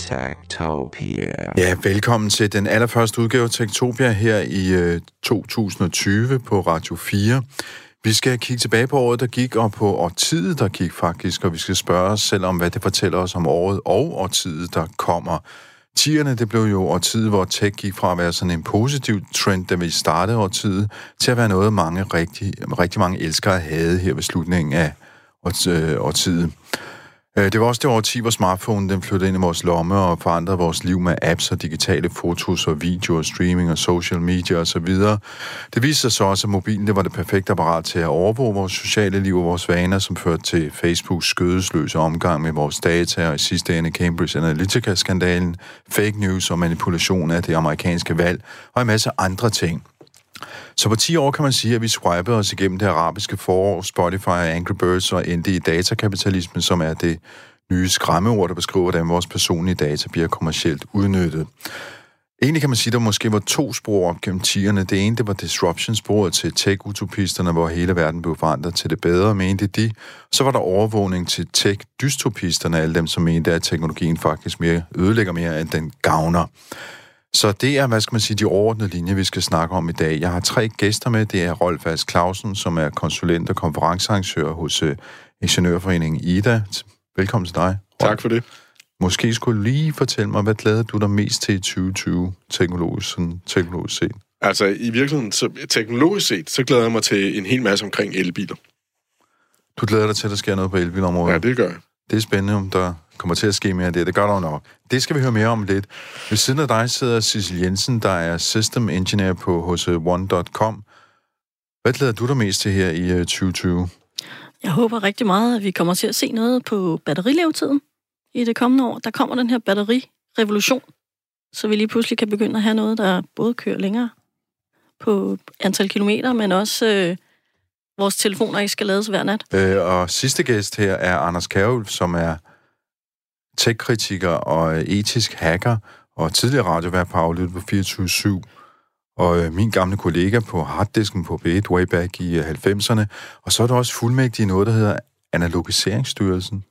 Tektopia. Ja, velkommen til den allerførste udgave af Tektopia her i øh, 2020 på Radio 4. Vi skal kigge tilbage på året, der gik, og på årtiet, der gik faktisk, og vi skal spørge os selv om, hvad det fortæller os om året og årtiet, der kommer. Tierne, det blev jo årtiet, hvor tech gik fra at være sådan en positiv trend, da vi startede årtiet, til at være noget, mange rigtig, rigtig mange elskere havde her ved slutningen af årtidet. Øh, Øh, det var også det årti, hvor smartphone den flyttede ind i vores lomme og forandrede vores liv med apps og digitale fotos og videoer, streaming og social media osv. Det viste sig så også, at mobilen det var det perfekte apparat til at overvåge vores sociale liv og vores vaner, som førte til Facebooks skødesløse omgang med vores data og i sidste ende Cambridge Analytica-skandalen, fake news og manipulation af det amerikanske valg og en masse andre ting. Så på 10 år kan man sige, at vi swipede os igennem det arabiske forår, Spotify Angry Birds og endte i datakapitalismen, som er det nye skræmmeord, der beskriver, hvordan vores personlige data bliver kommercielt udnyttet. Egentlig kan man sige, at der måske var to spor gennem tierne. Det ene, det var disruption-sporet til tech-utopisterne, hvor hele verden blev forandret til det bedre, mente de. Så var der overvågning til tech-dystopisterne, alle dem, som mente, at teknologien faktisk mere ødelægger mere, end den gavner. Så det er, hvad skal man sige, de overordnede linjer, vi skal snakke om i dag. Jeg har tre gæster med. Det er Rolf Vals Clausen, som er konsulent og konferencearrangør hos uh, Ingeniørforeningen IDA. Velkommen til dig. Rolf. Tak for det. Måske skulle lige fortælle mig, hvad glæder du dig mest til i 2020, teknologisk, sådan, teknologisk set? Altså, i virkeligheden, så, teknologisk set, så glæder jeg mig til en hel masse omkring elbiler. Du glæder dig til, at der sker noget på elbilområdet? Ja, det gør jeg. Det er spændende, om der kommer til at ske mere af det. Det gør der nok. Det skal vi høre mere om lidt. Ved siden af dig sidder Sissel Jensen, der er System Engineer på hos One.com. Hvad glæder du dig mest til her i 2020? Jeg håber rigtig meget, at vi kommer til at se noget på batterilevetiden i det kommende år. Der kommer den her batterirevolution, så vi lige pludselig kan begynde at have noget, der både kører længere på antal kilometer, men også øh, vores telefoner ikke skal lades hver nat. Øh, og sidste gæst her er Anders Kærulf, som er tech-kritiker og etisk hacker, og tidligere radiovært på aflyttet på 24-7, og øh, min gamle kollega på harddisken på B1 way back i 90'erne. Og så er der også fuldmægtig i noget, der hedder Analogiseringsstyrelsen.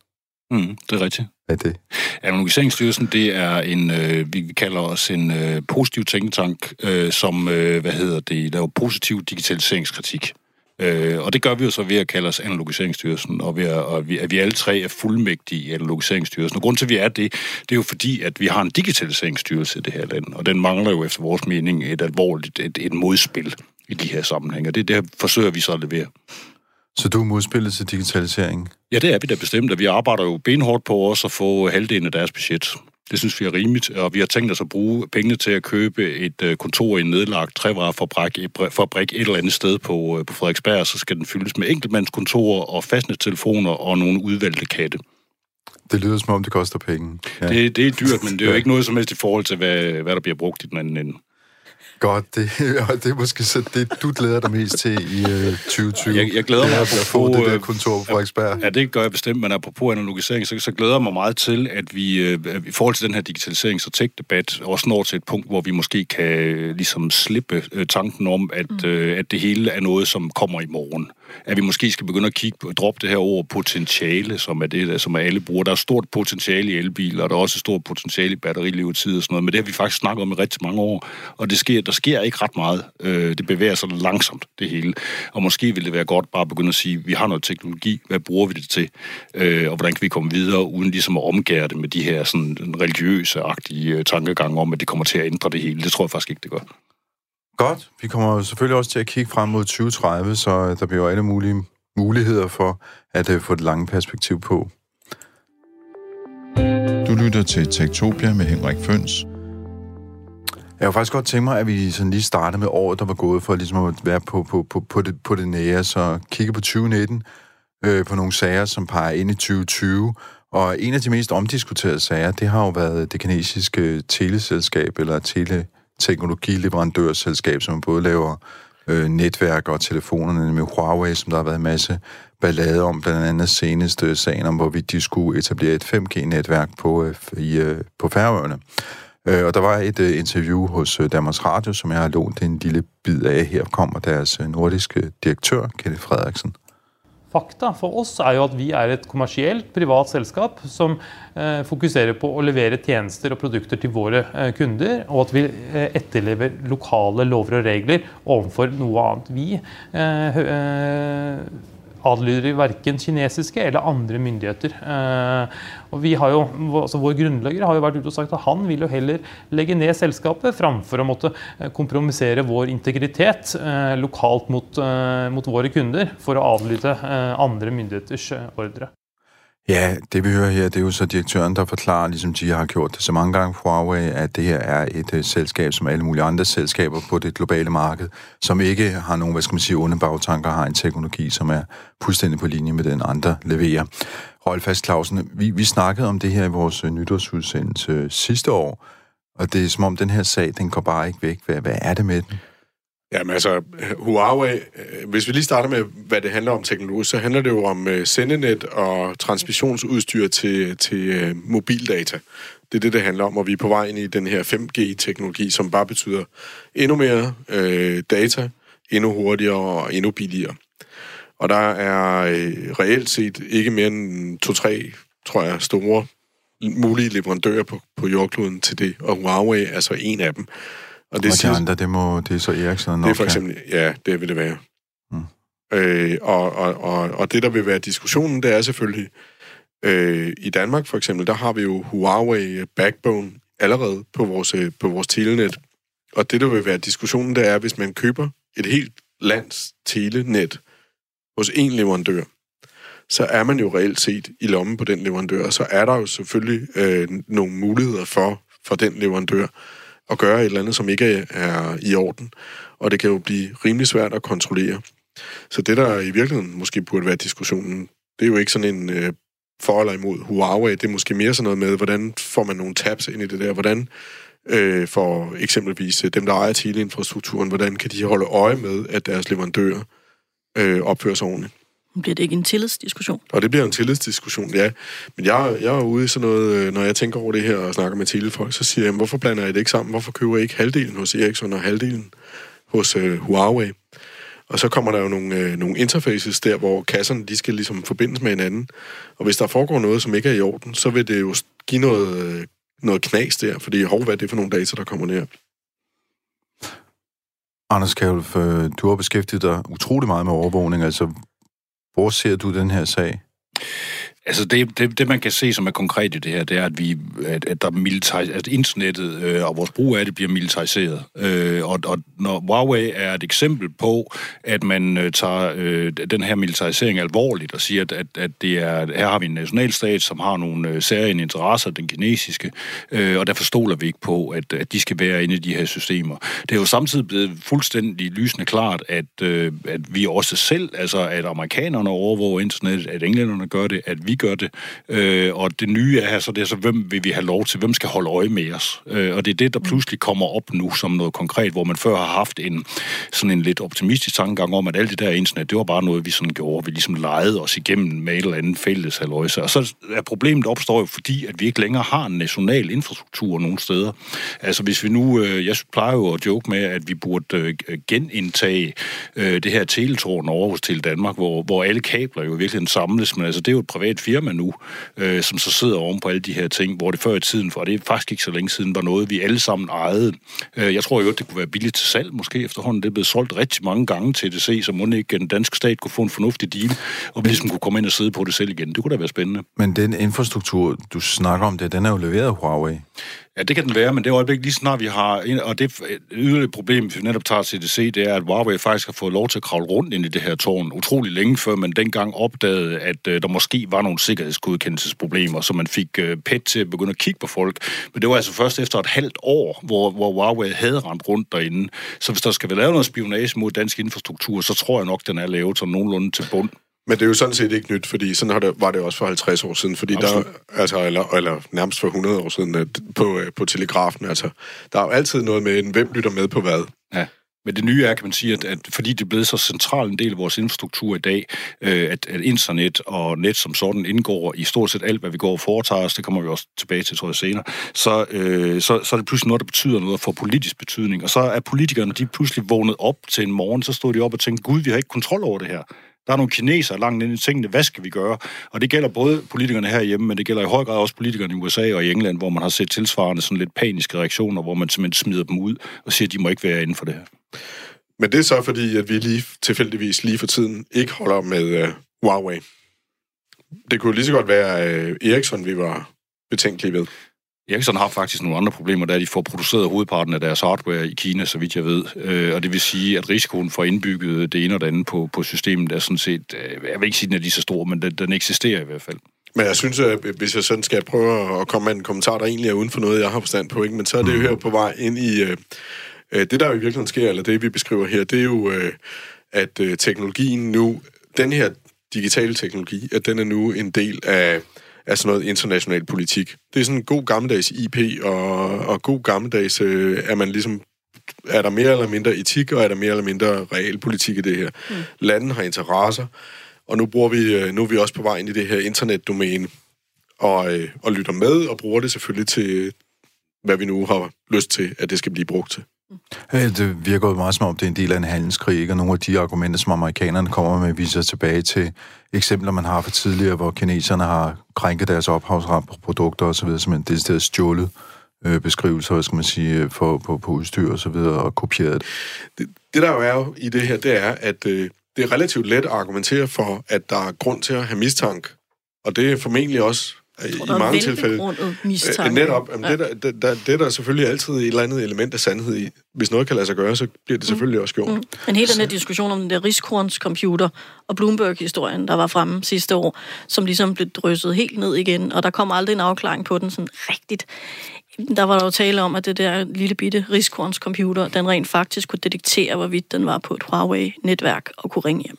Mm, det er rigtigt. Hvad er det? Analogiseringsstyrelsen, det er en, øh, vi kalder os en øh, positiv tænketank, øh, som, øh, hvad hedder det, laver positiv digitaliseringskritik. Øh, og det gør vi jo så ved at kalde os Analogiseringsstyrelsen, og, ved at, og vi, at vi alle tre er fuldmægtige i Analogiseringsstyrelsen. Og grund til, at vi er det, det er jo fordi, at vi har en digitaliseringsstyrelse i det her land, og den mangler jo efter vores mening et alvorligt et, et modspil i de her sammenhænge, og det, det forsøger vi så at levere. Så du er modspillet til digitalisering? Ja, det er vi da bestemt, og vi arbejder jo benhårdt på også at få halvdelen af deres budget. Det synes vi er rimeligt, og vi har tænkt os at bruge pengene til at købe et øh, kontor i en nedlagt trævarefabrik fabrik et eller andet sted på, øh, på Frederiksberg, så skal den fyldes med enkeltmandskontorer og fastnettelefoner og nogle udvalgte katte. Det lyder som om, det koster penge. Ja. Det, det er dyrt, men det er jo ikke noget som helst i forhold til, hvad, hvad der bliver brugt i den anden ende. Godt, det, det er måske så det, du glæder dig mest til i uh, 2020. Jeg, jeg glæder mig at få det der kontor på Frederiksberg. Ja, det gør jeg bestemt, men apropos analogisering, så, så glæder jeg mig meget til, at vi uh, i forhold til den her digitaliserings- og tech-debat også når til et punkt, hvor vi måske kan uh, ligesom slippe uh, tanken om, at, uh, at det hele er noget, som kommer i morgen at vi måske skal begynde at kigge på, droppe det her ord potentiale, som er det, som er alle bruger. Der er stort potentiale i elbiler, og der er også stort potentiale i batterilevetid og sådan noget, men det har vi faktisk snakket om i rigtig mange år, og det sker, der sker ikke ret meget. Øh, det bevæger sig langsomt, det hele. Og måske vil det være godt bare at begynde at sige, vi har noget teknologi, hvad bruger vi det til, øh, og hvordan kan vi komme videre, uden ligesom at omgære det med de her sådan, religiøse-agtige øh, tankegange om, at det kommer til at ændre det hele. Det tror jeg faktisk ikke, det gør. Godt. Vi kommer selvfølgelig også til at kigge frem mod 2030, så øh, der bliver alle mulige muligheder for at uh, få et langt perspektiv på. Du lytter til Tektopia med Henrik Føns. Jeg har faktisk godt tænke mig, at vi sådan lige starter med året, der var gået for ligesom at være på, på, på, på, det, på det nære. Så kigge på 2019, øh, på nogle sager, som peger ind i 2020. Og en af de mest omdiskuterede sager, det har jo været det kinesiske øh, teleselskab, eller tele, teknologileverandørselskab, som både laver øh, netværk og telefonerne med Huawei, som der har været en masse ballade om, blandt andet seneste øh, sagen om, hvorvidt de skulle etablere et 5G-netværk på, øh, i, øh, på Færøerne. Øh, og der var et øh, interview hos øh, Danmarks Radio, som jeg har lånt en lille bid af. Her kommer deres øh, nordiske direktør, Kenneth Frederiksen. Fakta for oss er jo at vi er et kommersielt privat selskap som eh, fokuserer på å levere tjenester og produkter til våre eh, kunder, og at vi eh, etterlever lokale lover og regler overfor noe annet. Vi eh, eh, adlyder vi verken kinesiske eller andre myndigheter. Eh, og vi har jo, altså Vår grunnlegger har jo vært ute og sagt at han vil jo heller legge ned selskapet framfor å måtte eh, kompromissere vår integritet eh, lokalt mot, eh, mot våre kunder for å adlyde eh, andre myndigheters eh, ordre. Ja, det vi hører her, det er jo så direktøren, der forklarer, ligesom de har gjort det så mange gange på Huawei, at det her er et uh, selskab, som alle mulige andre selskaber på det globale marked, som ikke har nogen, hvad skal man sige, onde bagtanker, har en teknologi, som er fuldstændig på linje med den andre leverer. Rolf Fast Clausen, vi, vi snakkede om det her i vores uh, nytårsudsendelse sidste år, og det er som om den her sag, den går bare ikke væk. Hvad, hvad er det med den? Jamen altså, Huawei, øh, hvis vi lige starter med, hvad det handler om teknologisk, så handler det jo om øh, sendenet og transmissionsudstyr til, til øh, mobildata. Det er det, det handler om, og vi er på vej ind i den her 5G-teknologi, som bare betyder endnu mere øh, data, endnu hurtigere og endnu billigere. Og der er øh, reelt set ikke mere end to-tre, tror jeg, store mulige leverandører på, på jordkloden til det, og Huawei er så en af dem. Og det og de andre, det, må, det er så Ericsson og det er for eksempel, ja, det vil det være. Mm. Øh, og, og, og, og det, der vil være diskussionen, det er selvfølgelig, øh, i Danmark for eksempel, der har vi jo Huawei Backbone allerede på vores, øh, på vores telenet. Og det, der vil være diskussionen, det er, hvis man køber et helt lands telenet hos en leverandør, så er man jo reelt set i lommen på den leverandør, og så er der jo selvfølgelig øh, nogle muligheder for, for den leverandør at gøre et eller andet, som ikke er i orden. Og det kan jo blive rimelig svært at kontrollere. Så det, der i virkeligheden måske burde være diskussionen, det er jo ikke sådan en øh, for eller imod Huawei. Det er måske mere sådan noget med, hvordan får man nogle tabs ind i det der? Hvordan øh, for eksempelvis øh, dem, der ejer teleinfrastrukturen, hvordan kan de holde øje med, at deres leverandører øh, opfører sig ordentligt? Bliver det ikke en tillidsdiskussion? Og det bliver en tillidsdiskussion, ja. Men jeg, jeg er ude i sådan noget, øh, når jeg tænker over det her og snakker med telefolk, så siger jeg, hvorfor blander jeg det ikke sammen? Hvorfor køber jeg ikke halvdelen hos Ericsson og halvdelen hos øh, Huawei? Og så kommer der jo nogle, øh, nogle interfaces der, hvor kasserne de skal ligesom forbindes med hinanden. Og hvis der foregår noget, som ikke er i orden, så vil det jo give noget, øh, noget knas der, fordi hov, hvad er det for nogle data, der kommer ned? Anders Kjælf, øh, du har beskæftiget dig utrolig meget med overvågning. Altså, hvor ser du den her sag? Altså det, det, det, man kan se, som er konkret i det her, det er, at, vi, at, at, der militari- at internettet øh, og vores brug af det bliver militariseret. Øh, og, og når Huawei er et eksempel på, at man øh, tager øh, den her militarisering alvorligt og siger, at, at, at det er, her har vi en nationalstat, som har nogle øh, særlige interesser, den kinesiske, øh, og derfor stoler vi ikke på, at, at de skal være inde i de her systemer. Det er jo samtidig blevet fuldstændig lysende klart, at, øh, at vi også selv, altså at amerikanerne overvåger internettet, at englænderne gør det, at vi gør det. Øh, og det nye er så det er så, hvem vil vi have lov til? Hvem skal holde øje med os? Øh, og det er det, der pludselig kommer op nu som noget konkret, hvor man før har haft en sådan en lidt optimistisk tankegang om, at alt det der internet, det var bare noget, vi sådan gjorde. Vi ligesom legede os igennem med et eller andet fælles halvøjse. Og så er problemet opstår jo, fordi at vi ikke længere har en national infrastruktur nogen steder. Altså hvis vi nu, øh, jeg plejer jo at joke med, at vi burde øh, genindtage øh, det her teletårn over hos Tele Danmark, hvor, hvor alle kabler jo virkelig samles, men altså det er jo et privat firma nu, øh, som så sidder oven på alle de her ting, hvor det før i tiden, for det er faktisk ikke så længe siden, var noget, vi alle sammen ejede. Øh, jeg tror jo, at det kunne være billigt til salg måske efterhånden. Det er blevet solgt rigtig mange gange til TDC, så må ikke den danske stat kunne få en fornuftig deal, og vi ligesom kunne komme ind og sidde på det selv igen. Det kunne da være spændende. Men den infrastruktur, du snakker om det, den er jo leveret af Huawei. Ja, det kan den være, men det øjeblik, lige snart vi har... Og det yderligere problem, hvis vi netop tager CDC, det er, at Huawei faktisk har fået lov til at kravle rundt ind i det her tårn utrolig længe før man dengang opdagede, at øh, der måske var nogle sikkerhedsgodkendelsesproblemer, så man fik øh, PET til at begynde at kigge på folk. Men det var altså først efter et halvt år, hvor, hvor Huawei havde rendt rundt derinde. Så hvis der skal være lavet noget spionage mod dansk infrastruktur, så tror jeg nok, den er lavet sådan nogenlunde til bund. Men det er jo sådan set ikke nyt, fordi sådan har det, var det også for 50 år siden, fordi Absolut. der, altså, eller, eller nærmest for 100 år siden at, på, øh, på telegrafen. Altså, der er jo altid noget med, hvem lytter med på hvad. Ja. Men det nye er, kan man sige, at, at fordi det er blevet så central en del af vores infrastruktur i dag, øh, at, at internet og net som sådan indgår i stort set alt, hvad vi går og foretager os, det kommer vi også tilbage til, tror jeg, senere, så, øh, så, så er det pludselig noget, der betyder noget og får politisk betydning. Og så er politikerne, de er pludselig vågnet op til en morgen, så stod de op og tænkte, gud, vi har ikke kontrol over det her. Der er nogle kineser langt inde i tingene. Hvad skal vi gøre? Og det gælder både politikerne herhjemme, men det gælder i høj grad også politikerne i USA og i England, hvor man har set tilsvarende sådan lidt paniske reaktioner, hvor man simpelthen smider dem ud og siger, at de må ikke være inden for det her. Men det er så fordi, at vi lige tilfældigvis lige for tiden ikke holder med uh, Huawei. Det kunne lige så godt være uh, Ericsson, vi var betænkelige ved. Ericsson har faktisk nogle andre problemer, der de får produceret hovedparten af deres hardware i Kina, så vidt jeg ved. Øh, og det vil sige, at risikoen for indbygget det ene og det andet på, på systemet er sådan set, øh, jeg vil ikke sige, at den er lige så stor, men den, den eksisterer i hvert fald. Men jeg synes, at hvis jeg sådan skal prøve at komme med en kommentar, der egentlig er uden for noget, jeg har forstand på, ikke? men så er det jo her på vej ind i... Øh, øh det, der jo i virkeligheden sker, eller det, vi beskriver her, det er jo, øh, at øh, teknologien nu, den her digitale teknologi, at den er nu en del af, af sådan noget international politik. Det er sådan en god gammeldags IP, og, og god gammeldags, øh, er man ligesom er der mere eller mindre etik, og er der mere eller mindre realpolitik i det her. Mm. Landen har interesser, og nu, bruger vi, øh, nu er vi også på vej ind i det her internetdomæne, og, øh, og lytter med, og bruger det selvfølgelig til, hvad vi nu har lyst til, at det skal blive brugt til. Øh, det virker jo meget som om, det er en del af en handelskrig, ikke? og nogle af de argumenter, som amerikanerne kommer med, viser tilbage til eksempler, man har fra tidligere, hvor kineserne har krænket deres ophavsret på produkter osv., som en decideret stjålet øh, beskrivelser, hvad skal man sige, øh, for, på, på udstyr og så videre, og kopieret det. Det, der jo er jo i det her, det er, at øh, det er relativt let at argumentere for, at der er grund til at have mistanke. Og det er formentlig også tror, i mange tilfælde... mistanke. Øh, netop. Jamen, ja. det, er der, det, der, det er der selvfølgelig altid et eller andet element af sandhed i. Hvis noget kan lade sig gøre, så bliver det selvfølgelig også gjort. Mm. Men hele den her diskussion om den der riskorns computer og Bloomberg-historien, der var fremme sidste år, som ligesom blev drysset helt ned igen, og der kom aldrig en afklaring på den sådan rigtigt. Der var der jo tale om, at det der lille bitte riskorns computer, den rent faktisk kunne detektere, hvorvidt den var på et Huawei-netværk og kunne ringe hjem.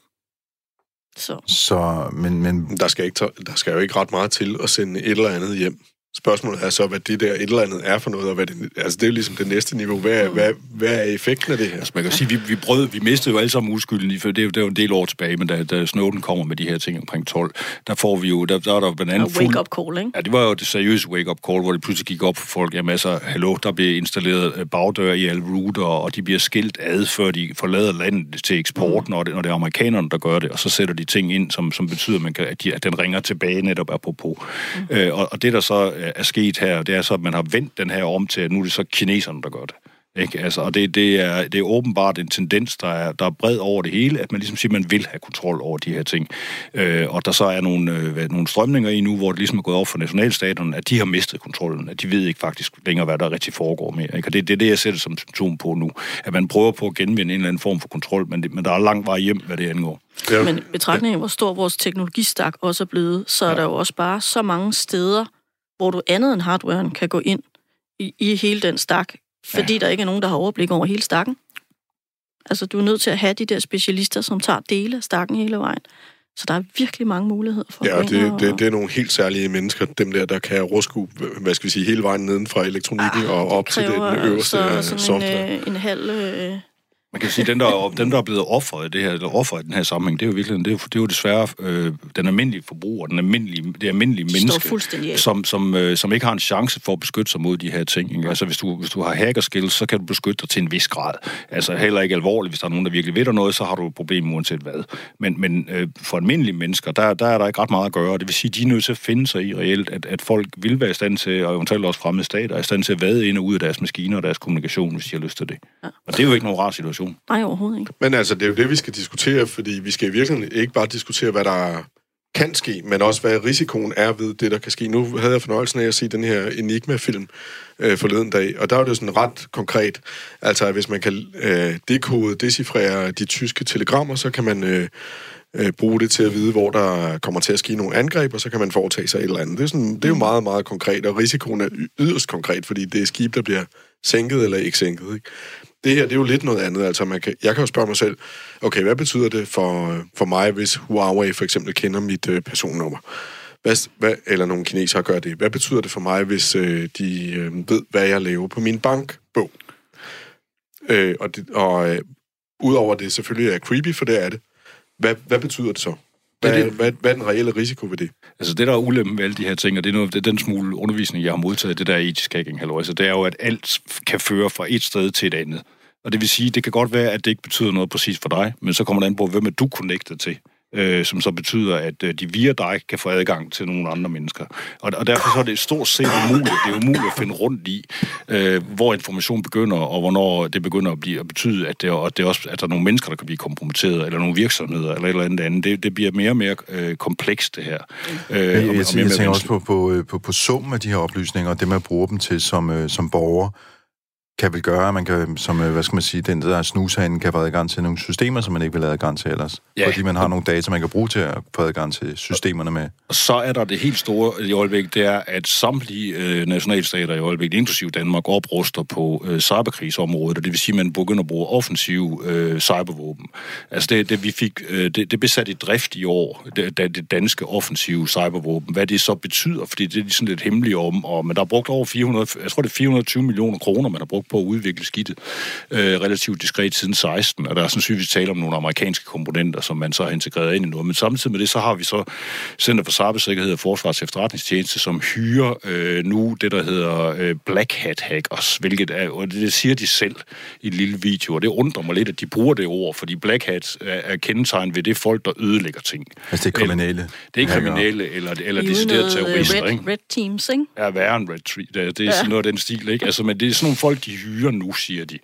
Så Så, men, men Der skal, ikke, der skal jo ikke ret meget til at sende et eller andet hjem. Spørgsmålet er så, hvad det der et eller andet er for noget, og hvad det, altså det er jo ligesom det næste niveau. Hvad er, hvad, hvad er effekten af det her? Altså man kan sige, vi, vi, brød, vi mistede jo alle sammen uskylden, i- for det er jo, det er jo en del år tilbage, men da, da Snowden kommer med de her ting omkring 12, der får vi jo, der, der er der jo blandt andet fuld... wake-up call, ikke? Ja, det var jo det seriøse wake-up call, hvor det pludselig gik op for folk, jamen altså, hallo, der bliver installeret øh, bagdør i alle router, og de bliver skilt ad, før de forlader landet til eksport, mm. når, det, når det er amerikanerne, der gør det, og så sætter de ting ind, som, som betyder, at, man kan, at, de, at den ringer tilbage netop apropos. Mm. Øh, og, og det, der så er sket her, det er så, at man har vendt den her om til, at nu er det så kineserne, der gør det. Ikke? Altså, og det, det, er, det er åbenbart en tendens, der er, der er bred over det hele, at man ligesom siger, at man vil have kontrol over de her ting. Øh, og der så er nogle, øh, nogle strømninger i nu, hvor det ligesom er gået op for nationalstaterne, at de har mistet kontrollen, at de ved ikke faktisk længere, hvad der rigtig foregår mere. Ikke? Og det, det er det, jeg sætter som symptom på nu. At man prøver på at genvinde en eller anden form for kontrol, men, det, men der er lang vej hjem, hvad det angår. Ja. Men betragtning af, hvor stor vores teknologistak også er blevet, så er der jo også bare så mange steder, hvor du andet end hardwaren kan gå ind i, i hele den stak, fordi ja. der ikke er nogen, der har overblik over hele stakken. Altså, du er nødt til at have de der specialister, som tager dele af stakken hele vejen. Så der er virkelig mange muligheder for Ja, ind det, og- det, det er nogle helt særlige mennesker, dem der, der kan ruske, hvad skal vi sige, hele vejen neden fra elektronikken Ah, og op til den øverste altså software. En, øh, en halv... Øh, Man kan sige, at den, der, er- dem, der er blevet offeret i det her, eller offeret i den her sammenhæng, det er jo virkelig, det er jo, det er jo desværre øh, den almindelige forbruger, den almindelige, det almindelige menneske, som, som, øh, som ikke har en chance for at beskytte sig mod de her ting. Ikke? Altså, hvis du, hvis du har hacker skills, så kan du beskytte dig til en vis grad. Altså, heller ikke alvorligt. Hvis der er nogen, der virkelig ved dig noget, så har du et problem uanset hvad. Men, men øh, for almindelige mennesker, der, der er der ikke ret meget at gøre. Det vil sige, de er nødt til at finde sig i reelt, at, at folk vil være i stand til, og eventuelt også fremmede stater, er i stand til at vade ind og ud af deres maskiner og deres kommunikation, hvis de har lyst til det. Ja. Og det er jo ikke nogen rar situation. Nej, overhovedet ikke. Men altså, det er jo det, vi skal diskutere, fordi vi skal i virkeligheden ikke bare diskutere, hvad der kan ske, men også hvad risikoen er ved det, der kan ske. Nu havde jeg fornøjelsen af at se den her Enigma-film øh, forleden dag, og der er det sådan ret konkret. Altså, hvis man kan øh, dekode, decifrere de tyske telegrammer, så kan man øh, øh, bruge det til at vide, hvor der kommer til at ske nogle angreb, og så kan man foretage sig et eller andet. Det er, sådan, det er jo meget, meget konkret, og risikoen er yderst konkret, fordi det er skib, der bliver sænket eller ikke sænket. Ikke? Det her, det er jo lidt noget andet. Altså, man kan, jeg kan jo spørge mig selv, okay, hvad betyder det for, for mig, hvis Huawei for eksempel kender mit øh, personnummer? Hvad, hvad, eller nogle kinesere gør det. Hvad betyder det for mig, hvis øh, de øh, ved, hvad jeg laver på min bankbog? Øh, og det, og øh, udover det selvfølgelig er creepy, for det er det. Hvad, hvad betyder det så? Hvad, det- hvad, hvad er den reelle risiko ved det? Altså det, der er ulempen ved alle de her ting, og det er, noget, det er den smule undervisning, jeg har modtaget, det der etisk hacking, halløj, så det er jo, at alt kan føre fra et sted til et andet. Og det vil sige, det kan godt være, at det ikke betyder noget præcis for dig, men så kommer det an på, hvem er du connected til. Øh, som så betyder, at øh, de via dig kan få adgang til nogle andre mennesker. Og, og derfor så er det stort set umuligt, det er umuligt at finde rundt i, øh, hvor information begynder, og hvornår det begynder at, blive, at betyde, at, det, at, det også, at der er nogle mennesker, der kan blive kompromitteret, eller nogle virksomheder, eller et eller andet andet. Det, det bliver mere og mere øh, komplekst, det her. Øh, Jeg, og- jeg, og mere jeg og mere tænker også på, på, øh, på, på summen af de her oplysninger, og det man bruger dem til som, øh, som borger, kan vel gøre, at man kan, som, øh, hvad skal man sige, den der snusherinde kan få adgang til nogle systemer, som man ikke vil have adgang til ellers. Ja. Fordi man har nogle data, man kan bruge til at få adgang til systemerne med. Og så er der det helt store i øjeblikket, det er, at samtlige øh, nationalstater i øjeblikket, inklusive Danmark, opruster på øh, cyberkrigsområdet, og det vil sige, at man begynder at bruge offensive øh, cybervåben. Altså det, det vi fik, øh, det, det blev sat i drift i år, det, det, danske offensive cybervåben. Hvad det så betyder, fordi det er sådan lidt hemmeligt om, og, men der er brugt over 400, jeg tror det er 420 millioner kroner, man har brugt på at udvikle skidtet øh, relativt diskret siden 16, og der er sandsynligvis tale om nogle amerikanske komponenter, som man så har integreret ind i noget. Men samtidig med det, så har vi så Center for Cybersikkerhed og Forsvars Efterretningstjeneste, som hyrer øh, nu det, der hedder øh, Black Hat Hackers, hvilket er, og det, det siger de selv i en lille video, og det undrer mig lidt, at de bruger det ord, fordi Black Hat er, er kendetegn ved det folk, der ødelægger ting. Altså det er kriminelle. Det er ikke kriminelle eller, eller er noget, øh, terrorister, red, ikke? red teams, ikke? er værre end Red Tree. Det er, det er sådan noget af den stil, ikke? Altså, men det er sådan nogle folk, de hyrer nu, siger de.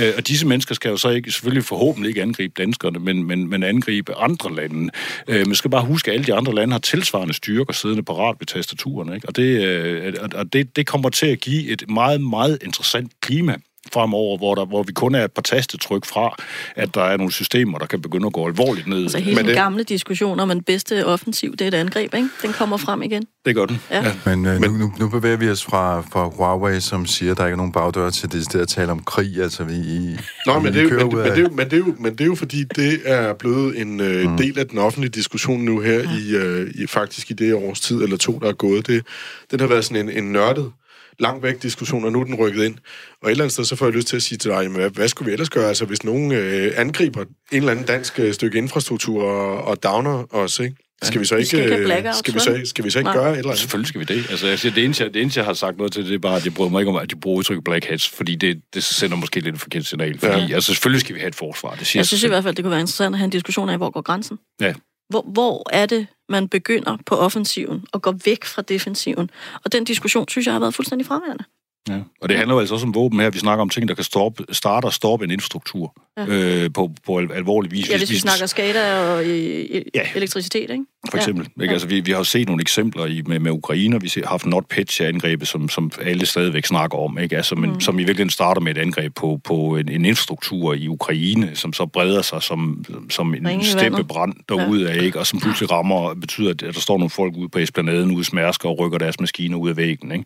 Øh, og disse mennesker skal jo så ikke, selvfølgelig forhåbentlig ikke angribe danskerne, men, men, men angribe andre lande. Øh, man skal bare huske, at alle de andre lande har tilsvarende styrker siddende parat ved tastaturen, ikke? Og, det, øh, og- og det, det kommer til at give et meget, meget interessant klima fremover, hvor, der, hvor vi kun er et par tastetryk fra, at der er nogle systemer, der kan begynde at gå alvorligt ned. Altså hele Men den gamle diskussion om, at den bedste offensiv, det er et angreb, ikke? Den kommer frem igen. Det gør den. Ja. Men, øh, nu, nu, nu bevæger vi os fra, fra Huawei, som siger, at der ikke er nogen bagdør til det at tale om krig. Altså, vi, i, Nå, men det, er men, men, det er jo, men, det er jo, men det er jo fordi, det er blevet en øh, mm. del af den offentlige diskussion nu her, ja. i, øh, i faktisk i det års tid, eller to, der er gået. Det, den har været sådan en, en nørdet, langt væk diskussion, og nu er den rykket ind. Og et eller andet sted, så får jeg lyst til at sige til dig, jamen, hvad, hvad skulle vi ellers gøre, altså, hvis nogen øh, angriber en eller anden dansk øh, stykke infrastruktur og, og downer os, ikke? Skal vi så ikke, skal ikke skal vi så, skal vi så ikke Nej. gøre et eller andet? Selvfølgelig skal vi det. Altså, jeg siger, det, eneste, jeg, det eneste, jeg har sagt noget til, det er bare, at jeg bryder mig ikke om, at de bruger udtrykket black hats, fordi det, det sender måske lidt et forkert signal. Fordi, Ja. altså, selvfølgelig skal vi have et forsvar. Det siger Jeg sig synes i hvert fald, det kunne være interessant at have en diskussion af, hvor går grænsen? Ja. Hvor, hvor er det, man begynder på offensiven og går væk fra defensiven? Og den diskussion, synes jeg, har været fuldstændig fraværende. Ja. Og det handler jo altså også om våben her. Vi snakker om ting, der kan stoppe, starte og stoppe en infrastruktur Ja. øh, på, på al- alvorlig vis. Ja, hvis vi snakker SCADA og øh, Ja. ja. elektricitet, ikke? For eksempel. Ja. Ikke? Altså, vi, vi har jo set nogle eksempler i, med, med Ukraine, og vi har haft NotPetya-angrebet, som, som alle stadigvæk snakker om, ikke? Altså, men, mm. som i virkeligheden starter med et angreb på, på en, en infrastruktur i Ukraine, som så breder sig som, som en i steppebrand derude af, ikke? og som pludselig rammer og betyder, at der står nogle folk ude på esplanaden ude i Smærsker og rykker deres maskiner ud af væggen. Ikke?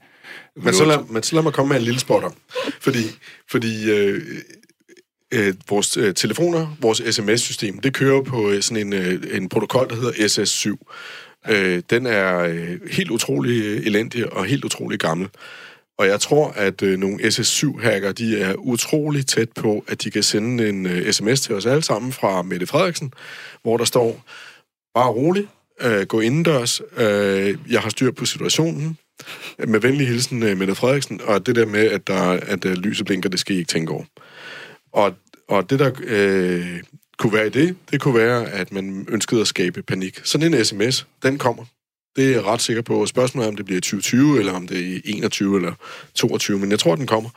Men så, lad, men så lad mig komme med en lille spotter. Fordi, fordi øh, øh, vores øh, telefoner, vores sms-system, det kører på øh, sådan en, øh, en protokol, der hedder SS7. Øh, den er øh, helt utrolig øh, elendig og helt utrolig gammel. Og jeg tror, at øh, nogle SS7-hacker, de er utrolig tæt på, at de kan sende en øh, sms til os alle sammen fra Mette Frederiksen, hvor der står, bare rolig, øh, gå indendørs, øh, jeg har styr på situationen, med venlig hilsen, øh, Mette Frederiksen, og det der med, at, der, at øh, lyset blinker, det skal I ikke tænke over. Og, og det, der øh, kunne være i det, det kunne være, at man ønskede at skabe panik. Sådan en sms, den kommer. Det er jeg ret sikker på. Spørgsmålet er, om det bliver i 2020, eller om det er i 21 eller 22, men jeg tror, den kommer.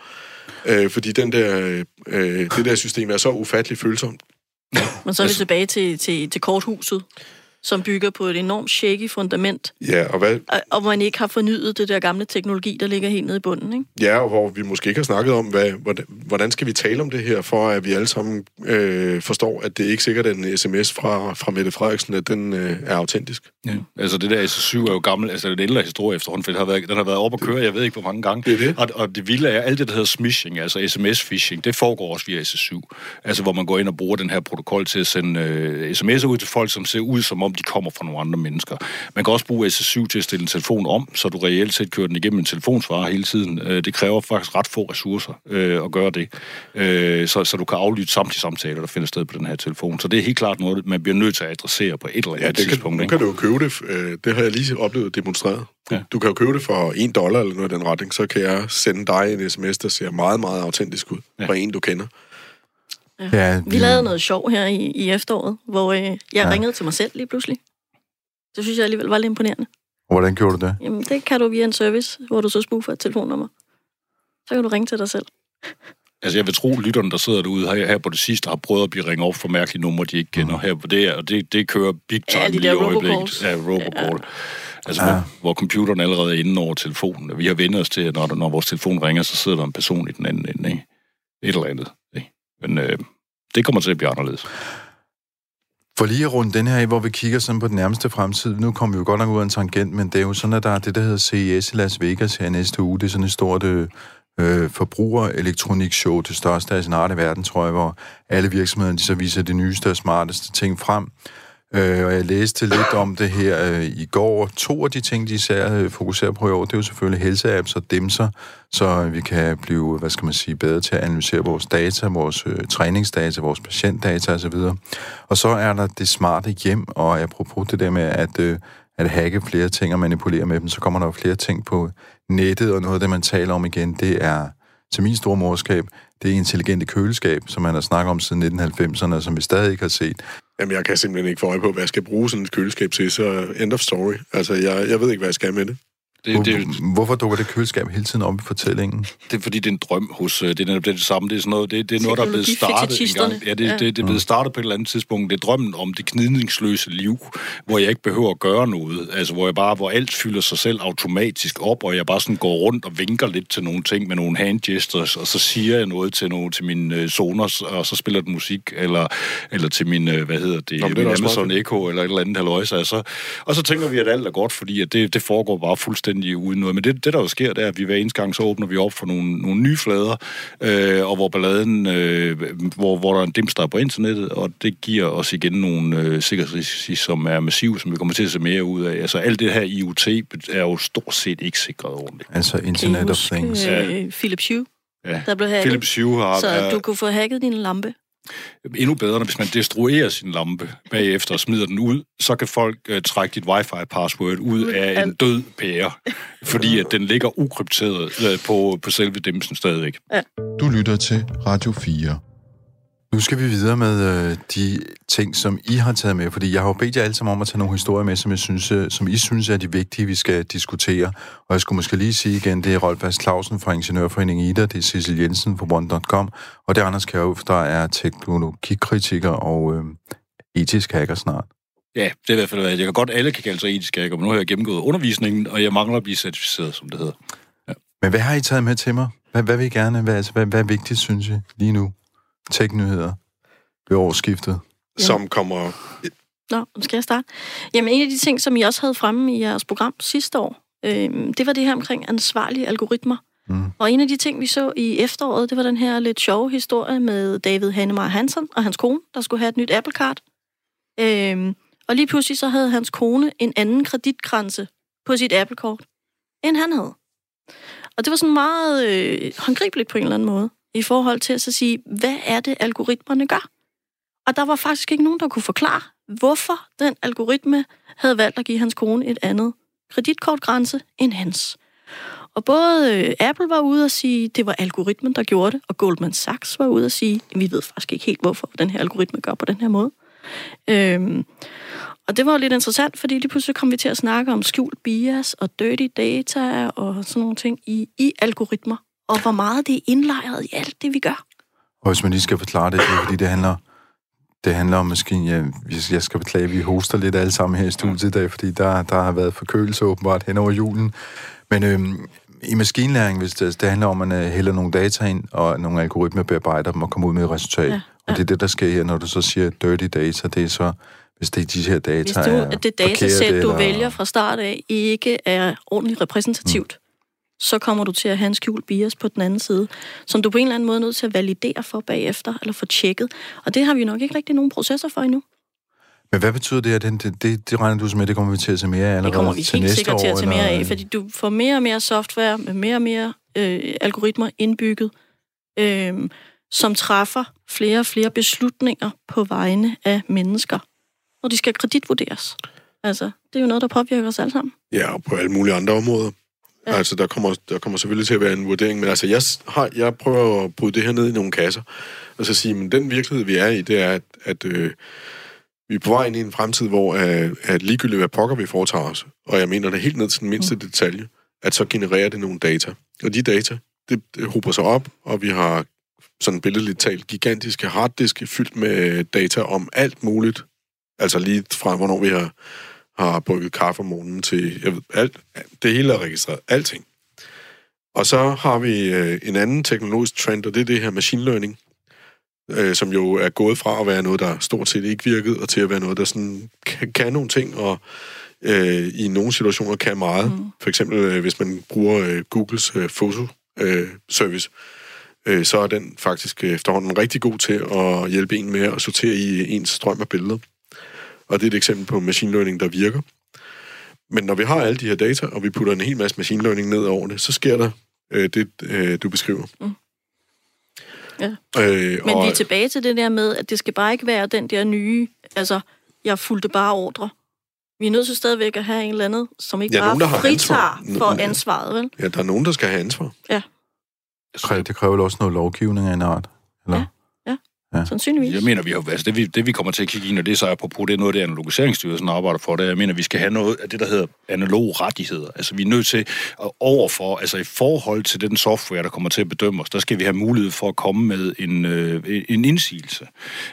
Øh, fordi den der, øh, det der system er så ufatteligt følsomt. Men så er vi tilbage til, til, til korthuset. Som bygger på et enormt shaky fundament, Ja, og, hvad, og, og hvor man ikke har fornyet det der gamle teknologi, der ligger helt nede i bunden. Ikke? ja, og hvor vi måske ikke har snakket om, hvad, hvordan, skal vi tale om det her, for at vi alle sammen øh, forstår, at det ikke sikkert er en sms fra, fra Mette Frederiksen, at den øh, er autentisk. Ja. Altså det der SS7 er jo gammel, altså det er en ældre historie efterhånden, for det har været, den har været op at køre, jeg ved ikke hvor mange gange. Det er det. Og, og det vilde er, alt det, der hedder smishing, altså sms-phishing, det foregår også via SS7. Altså hvor man går ind og bruger den her protokol til at sende øh, sms'er ud til folk, som ser ud som om de kommer fra nogle andre mennesker. Man kan også bruge SS7 til at stille en telefon om, så du reelt set kører den igennem en telefonsvarer hele tiden. Øh, det kræver faktisk ret få ressourcer øh, at gøre det, øh, så, så du kan aflytte samtlige samtaler, der finder sted på den her telefon. Så det er helt klart noget, man bliver nødt til at adressere på et eller andet Ja, det kan, tidspunkt. nu ikke? kan du jo købe det. Det har jeg lige oplevet demonstreret. Du, Ja. du kan jo købe det for en dollar eller noget i den retning, så kan jeg sende dig en sms, der ser meget, meget autentisk ud. Ja. Fra en, du kender. Ja, Vi lavede noget sjov her i, i efteråret, hvor øh, jeg Ja. ja. ringede til mig selv lige pludselig. Det synes jeg alligevel var lidt imponerende. Hvordan gjorde du det? Jamen, det kan du via en service, hvor du så spoofer et telefonnummer. Så kan du ringe til dig selv. Altså, jeg vil tro, at lytterne, der sidder derude her, her på det sidste, har prøvet at blive ringet op for mærkelige numre, de ikke kender. Her på det, og det, det kører big time Ja, de lige i øjeblikket. Ja, robocall. Altså, Ja. hvor, hvor computeren allerede er inde over telefonen. Vi har vendt os til, at når, når vores telefon ringer, så sidder der en person i den anden ende. Ikke? Et eller andet. Ikke? Men øh, det kommer til at blive anderledes. For lige at runde den her af, hvor vi kigger sådan på den nærmeste fremtid. Nu kommer vi jo godt nok ud af en tangent, men det er jo sådan, at der er det, der hedder CES i Las Vegas her næste uge. Det er sådan et stort øh, øh, forbruger-elektronik-show, det største af sin art i verden, tror jeg, hvor alle virksomheder de så viser de nyeste og smarteste ting frem. Øh, og jeg læste lidt om det her øh, i går. To af de ting, de især øh, fokuserer på i år, det er jo selvfølgelig helseapps og demser, så vi kan blive, hvad skal man sige, bedre til at analysere vores data, vores øh, træningsdata, vores patientdata osv. Og så er der det smarte hjem, og apropos det der med at, øh, at hacke flere ting og manipulere med dem, så kommer der jo flere ting på nettet, og noget af det, man taler om igen, det er til min store morskab, det er intelligente køleskab, som man har snakket om siden 1990'erne, og som vi stadig ikke har set. Jamen, jeg kan simpelthen ikke få øje på, hvad jeg skal bruge sådan et køleskab til, så end of story. Altså, jeg, jeg ved ikke, hvad jeg skal med det. Det, det, Hvor, hvorfor dukker det køleskab hele tiden op i fortællingen? det er fordi, det er en drøm hos... øh, Det er netop det, det samme. Det er, sådan noget, det, det er noget, der er blevet startet en gang. Ja, det, Ja. det, det er blevet startet på et eller andet tidspunkt. Det er drømmen om det knidningsløse liv, hvor jeg ikke behøver at gøre noget. Altså, hvor jeg bare, hvor alt fylder sig selv automatisk op, og jeg bare sådan går rundt og vinker lidt til nogle ting med nogle hand gestures, og så siger jeg noget til, nogle, til mine øh, Sonos, og så spiller den musik, eller, eller til min, øh, hvad hedder det, Nå, det er Amazon Echo, eller et eller andet halvøjse. Altså. Og så tænker vi, at alt er godt, fordi at det, det foregår bare fuldstændig uden noget. Men det, det, der jo sker, det er, at vi hver eneste gang, så åbner vi op for nogle, nogle nye flader, øh, og hvor balladen, øh, hvor, hvor der er en dims, der er på internettet, og det giver os igen nogle øh, sikkerhedsrisici, som er massive, som vi kommer til at se mere ud af. Altså alt det her IoT er jo stort set ikke sikret ordentligt. Altså Kan I Internet of huske Things. øh, Philips Hue, Ja. der blev hacket? Philips Hue har, så du kunne få hacket din lampe. Endnu bedre, hvis man destruerer sin lampe bagefter og smider den ud, så kan folk øh, trække dit wifi-password ud af en død pære, fordi at den ligger ukrypteret øh, på, på selve dimsen stadigvæk. Du lytter til Radio 4. Nu skal vi videre med øh, de ting, som I har taget med, fordi jeg har jo bedt jer alle sammen om at tage nogle historier med, som, jeg synes, øh, som I synes er de vigtige, vi skal diskutere. Og jeg skulle måske lige sige igen, det er Rolf Vast Clausen fra Ingeniørforeningen IDA, det er Cecil Jensen fra One.com, og det er Anders Kjærhuf, der er teknologikritiker og øh, etisk hacker snart. Ja, det er i hvert fald, jeg kan godt, alle kan kalde sig etisk hacker, men nu har jeg gennemgået undervisningen, og jeg mangler at blive certificeret, som det hedder. Men hvad har I taget med til mig? Hvad, hvad vil I gerne? Hvad, altså, hvad, hvad er vigtigt, synes I, lige nu? Tech-nyheder ved årsskiftet. Som kommer... Nå, skal jeg starte. Jamen, en af de ting, som I også havde fremme i jeres program sidste år, øh, det var det her omkring ansvarlige algoritmer. Mm. Og en af de ting, vi så i efteråret, det var den her lidt sjove historie med David Hanemar Hansen og hans kone, der skulle have et nyt Apple-kart. Øh, og lige pludselig så havde hans kone en anden kreditgrænse på sit Apple-kort, end han havde. Og det var sådan meget øh, håndgribeligt på en eller anden måde, i forhold til at så sige, hvad er det, algoritmerne gør? Og der var faktisk ikke nogen, der kunne forklare, hvorfor den algoritme havde valgt at give hans kone et andet kreditkortgrænse end hans. Og både øh, Apple var ude og sige, det var algoritmen, der gjorde det, og Goldman Sachs var ude og sige, vi ved faktisk ikke helt, hvorfor den her algoritme gør på den her måde. Øhm, og det var jo lidt interessant, fordi lige pludselig kom vi til at snakke om skjult bias og dirty data og sådan nogle ting i, i algoritmer, og hvor meget det er indlejret i alt det, vi gør. Og hvis man lige skal forklare det, det er, fordi det handler Det handler om maskinen. Ja, jeg skal beklage, at vi hoster lidt alle sammen her i studiet i dag, fordi der, der har været forkølelse åbenbart hen over julen. Men øhm, i maskinlæring, hvis det, det handler om, at man øh, hælder nogle data ind, og nogle algoritmer bearbejder dem og kommer ud med et resultat. Ja, ja. Og det er det, der sker her, når du så siger dirty data, det er så, hvis det er de her data Hvis du, er at det datasæt, du eller- vælger fra start af, ikke er ordentligt repræsentativt, mm. Så kommer du til at have en skjult bias på den anden side, som du på en eller anden måde er nødt til at validere for bagefter, eller få tjekket. Og det har vi nok ikke rigtig nogen processer for endnu. Men hvad betyder det, at det, det, det, det regner du med, det kommer vi til at se mere af allerede Det kommer vi til helt sikkert til at år, tage mere af, fordi du får mere og mere software med mere og mere øh, algoritmer indbygget, øh, som træffer flere og flere beslutninger på vegne af mennesker, og de skal kreditvurderes. Altså, det er jo noget, der påvirker os alle sammen. Ja, og på alle mulige andre områder. Ja. Altså, der kommer, der kommer selvfølgelig til at være en vurdering, men altså, jeg, har, jeg prøver at bryde det her ned i nogle kasser, og så sige, men den virkelighed, vi er i, det er, at, at øh, vi er på vej ind i en fremtid, hvor øh, at ligegyldigt, hvad pokker vi foretager os, og jeg mener det helt ned til den mindste mm. detalje, at så genererer det nogle data. Og de data, det, det hober sig op, og vi har sådan billedligt talt gigantiske harddiske fyldt med data om alt muligt. Altså lige fra, hvornår vi har har brygget kaffe om morgenen til, jeg ved, alt, det hele er registreret, alting. Og så har vi øh, en anden teknologisk trend, og det er det her machine learning, øh, som jo er gået fra at være noget, der stort set ikke virkede, og til at være noget, der sådan kan, kan nogle ting, og øh, i nogle situationer kan meget. Mm. For eksempel, øh, hvis man bruger øh, Googles øh, foto-service, øh, så er den faktisk øh, efterhånden rigtig god til at hjælpe en med at sortere i ens strøm af billeder. Og det er et eksempel på machine learning, der virker. Men når vi har alle de her data, og vi putter en hel masse machine learning ned over det, så sker der øh, det, øh, du beskriver. Mm. Ja. Øh, Men og, vi er tilbage til det der med, at det skal bare ikke være den der nye, altså, jeg fulgte bare ordre. Vi er nødt til stadigvæk at have en eller anden, som ikke Ja, ja, nogen, der bare har fritager ansvar. for Ja. ansvaret, vel? Ja, der er nogen, der skal have ansvar. Kræ- Det kræver vel også noget lovgivning af en art? Eller? Ja. Ja. Sandsynligvis. Jeg mener, vi har, altså det, vi, det vi kommer til at kigge ind, og det er så apropos, det er noget, det analogiseringsstyrelsen arbejder for, det er, jeg mener, vi skal have noget af det, der hedder analog rettigheder. Altså vi er nødt til at overfor, altså i forhold til den software, der kommer til at bedømme os, der skal vi have mulighed for at komme med en, øh, en indsigelse.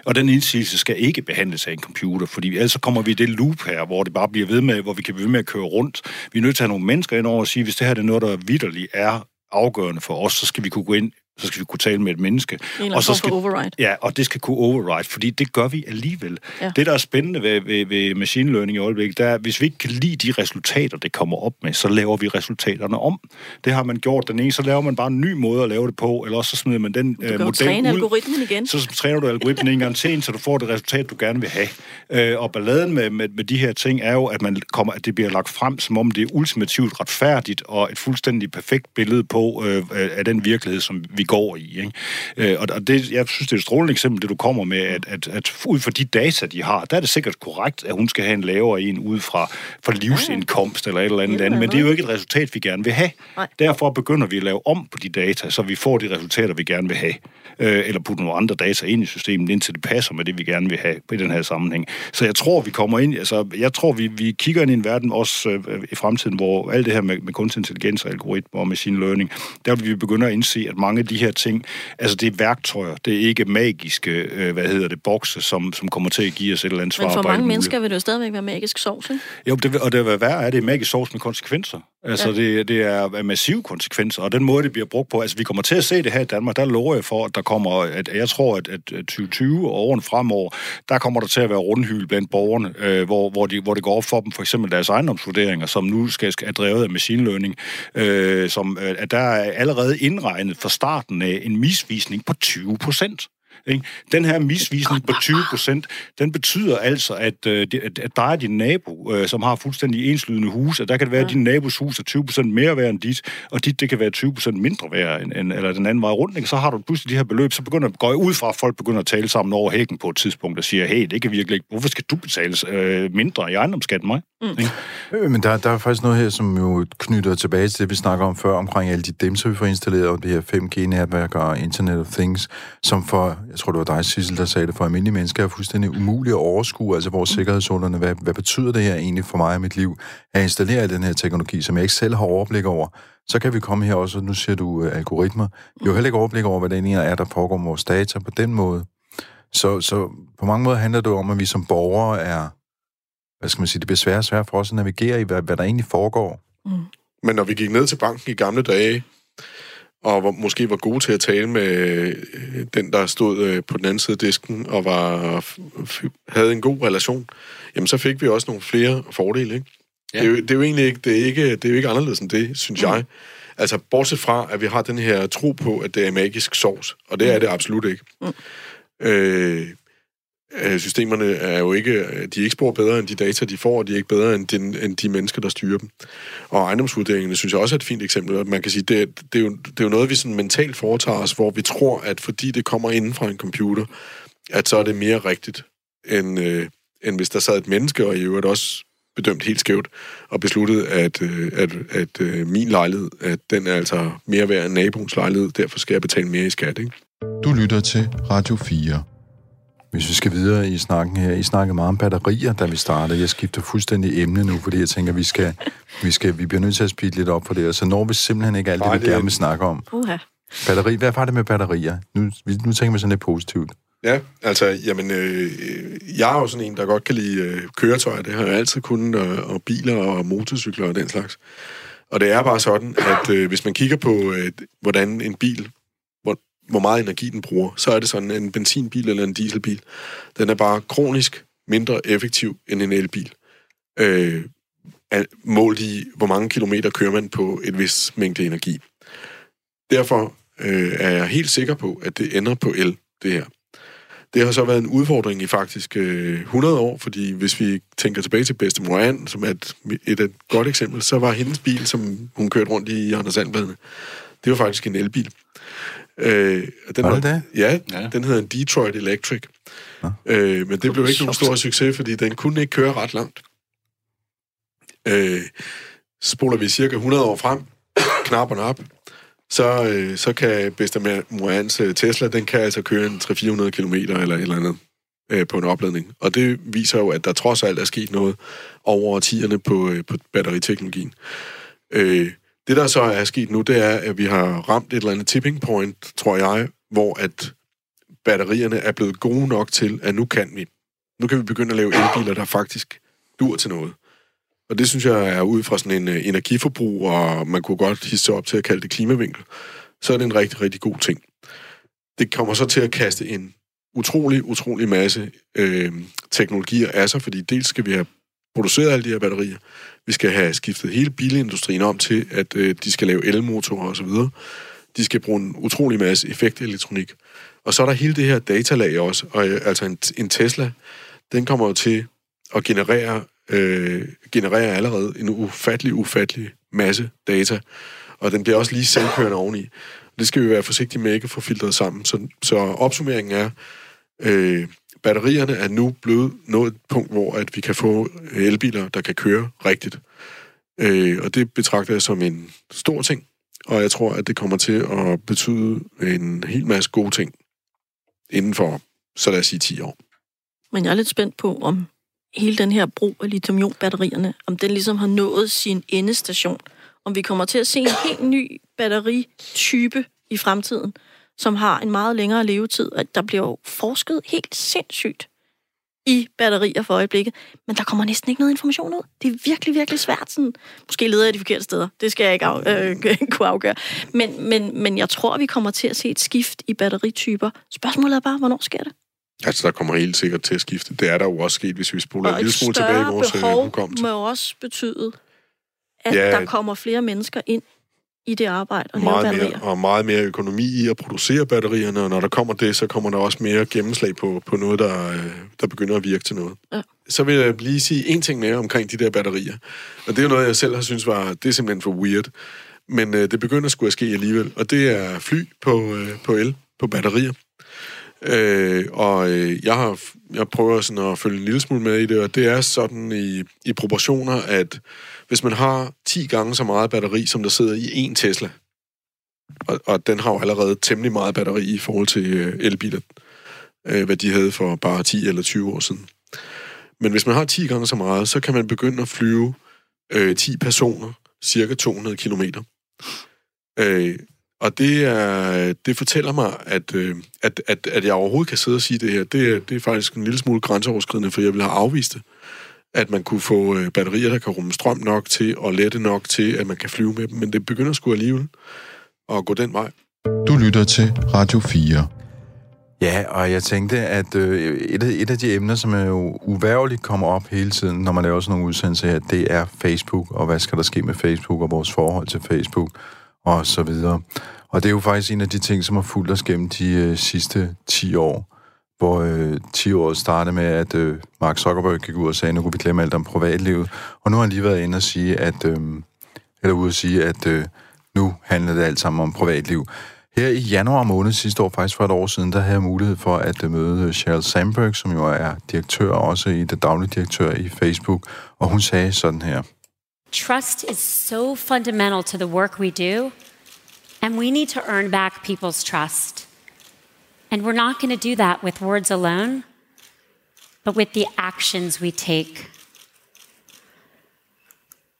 Og den indsigelse skal ikke behandles af en computer, fordi ellers så kommer vi i det loop her, hvor det bare bliver ved med, hvor vi kan blive ved med at køre rundt. Vi er nødt til at have nogle mennesker ind over og sige, hvis det her det er noget, der vidderligt er afgørende for os, så skal vi kunne gå ind så skal vi kunne tale med et menneske. En og så skal, override. Ja, og det skal kunne override, fordi det gør vi alligevel. Ja. Det, der er spændende ved, ved, ved machine learning i øjeblikket, det er, at hvis vi ikke kan lide de resultater, det kommer op med, så laver vi resultaterne om. Det har man gjort den ene, så laver man bare en ny måde at lave det på, eller også så smider man den øh, jo model træne ud. algoritmen igen. Så træner du algoritmen en gang til, indtil du får det resultat, du gerne vil have. Øh, og balladen med, med, med de her ting er jo, at, man kommer, at det bliver lagt frem, som om det er ultimativt retfærdigt og et fuldstændig perfekt billede på øh, af den virkelighed, som vi går i. Ikke? Øh, og det, jeg synes, det er et strålende eksempel, det du kommer med, at, at, at ud fra de data, de har, der er det sikkert korrekt, at hun skal have en lavere en ud fra, fra livsindkomst eller et eller andet, andet, men det er jo ikke et resultat, vi gerne vil have. Derfor begynder vi at lave om på de data, så vi får de resultater, vi gerne vil have. Øh, eller putte nogle andre data ind i systemet, indtil det passer med det, vi gerne vil have i den her sammenhæng. Så jeg tror, vi kommer ind, altså jeg tror, vi, vi kigger ind i en verden også øh, i fremtiden, hvor alt det her med, med kunstig intelligens og algoritmer og machine learning, der vil vi begynde at indse, at mange af de her ting, altså det er værktøjer, det er ikke magiske, øh, hvad hedder det, bokse, som, som kommer til at give os et eller andet svar Men for mange muligt. mennesker vil det jo stadigvæk være magisk sovs, ikke? Jo, det, og det vil være, at det er magisk sovs med konsekvenser. Altså, Ja. det, det er massive konsekvenser, og den måde, det bliver brugt på, altså, vi kommer til at se det her i Danmark, der lover jeg for, at der kommer, at jeg tror, at, at 2020 og årene fremover, der kommer der til at være rundhyl blandt borgerne, øh, hvor, hvor, de, hvor det går op for dem, for eksempel deres ejendomsvurderinger, som nu skal, skal er drevet af machine learning, øh, som, øh, at der er allerede indregnet fra starten af en misvisning på 20 procent. Ikke? Den her misvisning på 20 procent, den betyder altså, at, øh, at, at der er din nabo, øh, som har fuldstændig enslydende hus, og der kan det være, at din nabos hus er 20 procent mere værd end dit, og dit det kan være 20 procent mindre værd, end, end, eller den anden vej rundt. Ikke? Så har du pludselig de her beløb, så begynder, går jeg ud fra, at folk begynder at tale sammen over hækken på et tidspunkt, og siger, hey, det kan virkelig ikke, hvorfor skal du betale øh, mindre i ejendomsskat end mig? Mm. Ikke? Øh, Men der, der er faktisk noget her, som jo knytter tilbage til det, vi snakker om før, omkring alle de dimser, vi får installeret, og det her 5G-netværk og Internet of Things, som for, jeg tror, det var dig, Sissel, der sagde det, for almindelige mennesker er fuldstændig umuligt at overskue, altså vores sikkerhedszonerne. Hvad, hvad betyder det her egentlig for mig og mit liv, at installere den her teknologi, som jeg ikke selv har overblik over? Så kan vi komme her også, og nu siger du uh, algoritmer. Vi har jo heller ikke overblik over, hvad det egentlig er, der foregår med vores data på den måde. Så, så på mange måder handler det om, at vi som borgere er, hvad skal man sige, det bliver sværere og sværere for os at navigere i, hvad, hvad der egentlig foregår. Men når vi gik ned til banken i gamle dage, og var, måske var gode til at tale med øh, den, der stod øh, på den anden side af disken, og var, havde en god relation, jamen så fik vi også nogle flere fordele, ikke? Ja. Det, er jo, det er jo egentlig ikke, det er ikke, det er jo ikke anderledes end det, synes mm. jeg. Altså, bortset fra, at vi har den her tro på, at det er magisk sovs, og det er det absolut ikke. Mm. Øh, Øh, systemerne er jo ikke, øh, de er ikke spor bedre end de data, de får, og de er ikke bedre end, den, end de mennesker, der styrer dem. Og ejendomsvurderingerne synes jeg også er et fint eksempel. Man kan sige, det, det, er, jo, det er jo noget, vi sådan mentalt foretager os, hvor vi tror, at fordi det kommer inden fra en computer, at så er det mere rigtigt, end, øh, end hvis der sad et menneske, og i øvrigt også bedømt helt skævt, og besluttede, at, øh, at, at øh, min lejlighed, at den er altså mere værd end naboens lejlighed, derfor skal jeg betale mere i skat, ikke? Du lytter til Radio 4. Hvis vi skal videre i snakken her, I snakkede meget om batterier, da vi startede. Jeg skifter fuldstændig emne nu, fordi jeg tænker, vi skal, vi skal, vi bliver nødt til at speede lidt op for det, og så når vi simpelthen ikke alt det, vi det er- gerne vil snakke om. Uha. Batteri, hvad var det med batterier? Nu, nu tænker vi sådan lidt positivt. Ja, altså, jamen, øh, jeg er jo sådan en, der godt kan lide øh, køretøjer. Det har jeg altid kunnet, og, og biler og motorcykler og den slags. Og det er bare sådan, at øh, hvis man kigger på, øh, hvordan en bil, hvor, meget energi den bruger, så er det sådan, en benzinbil eller en dieselbil, den er bare kronisk mindre effektiv end en elbil. Øh, målt i, hvor mange kilometer kører man på et vis mængde energi. Derfor øh, er jeg helt sikker på, at det ender på el, det her. Det har så været en udfordring i faktisk øh, 100 år, fordi hvis vi tænker tilbage til bedstemor Ann, som er et, et, et godt eksempel, så var hendes bil, som hun kørte rundt i Anders Sandbladene, det var faktisk en elbil. Øh, den Var det det? Ja, Ja. ja, den hedder en Detroit Electric. Nå. Øh, men det blev ikke nogen stor succes, fordi den kunne ikke køre ret langt. Øh, spoler vi cirka 100 år frem, knapperne op, så, øh, så kan bedstemor Anns øh, Tesla, den kan altså køre en 300-400 km eller et eller andet øh, på en opladning. Og det viser jo, at der trods alt er sket noget over årtierne på, øh, på batteriteknologien. Øh, det, der så er sket nu, det er, at vi har ramt et eller andet tipping point, tror jeg, hvor at batterierne er blevet gode nok til, at nu kan vi. Nu kan vi begynde at lave elbiler, der faktisk dur til noget. Og det synes jeg er ud fra sådan en øh, energiforbrug, og man kunne godt hisse op til at kalde det klimavinkel, så er det en rigtig, rigtig god ting. Det kommer så til at kaste en utrolig, utrolig masse øh, teknologier af sig, fordi dels skal vi have produceret alle de her batterier, vi skal have skiftet hele bilindustrien om til, at øh, de skal lave elmotorer osv. De skal bruge en utrolig masse effektelektronik. Og så er der hele det her datalag også, og øh, altså en, en Tesla, den kommer jo til at generere, øh, generere allerede en ufattelig, ufattelig masse data, og den bliver også lige selvkørende oveni. Det skal vi være forsigtige med ikke at få filtreret sammen. Så, så opsummeringen er, øh, batterierne er nu blevet nået et punkt, hvor at vi kan få elbiler, der kan køre rigtigt. Øh, og det betragter jeg som en stor ting, og jeg tror, at det kommer til at betyde en hel masse gode ting inden for, så lad os sige, 10 år. Men jeg er lidt spændt på, om hele den her brug af lithium-ion-batterierne, om den ligesom har nået sin endestation. Om vi kommer til at se en helt ny batteritype i fremtiden, som har en meget længere levetid. At der bliver jo forsket helt sindssygt i batterier for øjeblikket, men der kommer næsten ikke noget information ud. Det er virkelig, virkelig svært. Sådan. Måske leder jeg de forkerte steder. Det skal jeg ikke af, øh, kunne afgøre. Men, men, men jeg tror, vi kommer til at se et skift i batterityper. Spørgsmålet er bare, hvornår sker det? Altså, der kommer helt sikkert til at skifte. Det er der jo også sket, hvis vi spoler en Og lille et smule tilbage i vores øh, behov hukommelse. må også betyde, at Ja. der kommer flere mennesker ind i det arbejde og meget batterier. mere, og meget mere økonomi i at producere batterierne, og når der kommer det, så kommer der også mere gennemslag på, på noget, der, øh, der begynder at virke til noget. Ja. Så vil jeg lige sige en ting mere omkring de der batterier. Og det er jo noget, jeg selv har synes var, det er simpelthen for weird. Men øh, det begynder skulle at ske alligevel, og det er fly på, øh, på el, på batterier. Øh, og øh, jeg har jeg prøver sådan at følge en lille smule med i det, og det er sådan i, i proportioner, at hvis man har 10 gange så meget batteri, som der sidder i en Tesla, og, og den har jo allerede temmelig meget batteri i forhold til øh, elbiler, øh, hvad de havde for bare 10 eller 20 år siden. Men hvis man har 10 gange så meget, så kan man begynde at flyve øh, 10 personer, cirka 200 kilometer. Øh, Og det, er, det fortæller mig, at, øh, at, at, at jeg overhovedet kan sidde og sige det her. Det, det er faktisk en lille smule grænseoverskridende, for jeg vil have afvist det. At man kunne få øh, batterier, der kan rumme strøm nok til, og lette nok til, at man kan flyve med dem. Men det begynder sgu alligevel at gå den vej. Du lytter til Radio 4. Ja, og jeg tænkte, at øh, et, af, et af de emner, som er jo uværligt kommer op hele tiden, når man laver sådan nogle udsendelser her, det er Facebook, og hvad skal der ske med Facebook, og vores forhold til Facebook, og så videre. Og det er jo faktisk en af de ting, som har fulgt os gennem de øh, sidste 10 år, hvor øh, 10 år startede med, at øh, Mark Zuckerberg gik ud og sagde, nu kunne vi glemme alt om privatlivet. Og nu har han lige været inde og sige, at, øh, eller ude at sige, at øh, nu handler det alt sammen om privatliv. Her i januar måned sidste år, faktisk for et år siden, der havde jeg mulighed for at øh, møde øh, Sheryl Sandberg, som jo er direktør også i det daglige direktør i Facebook, og hun sagde sådan her. Trust is so fundamental to the work we do, and we need to earn back people's trust. And we're not going to do that with words alone, but with the actions we take.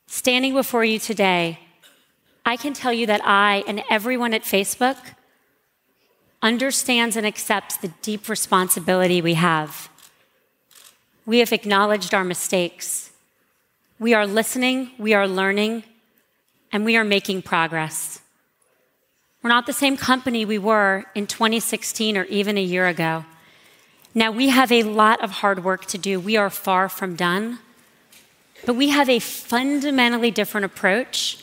Standing before you today, I can tell you that I and everyone at Facebook understands and accepts the deep responsibility we have. We have acknowledged our mistakes. We are listening, we are learning, and we are making progress. We're not the same company we were in 2016 or even a year ago. Now, we have a lot of hard work to do. We are far from done. But we have a fundamentally different approach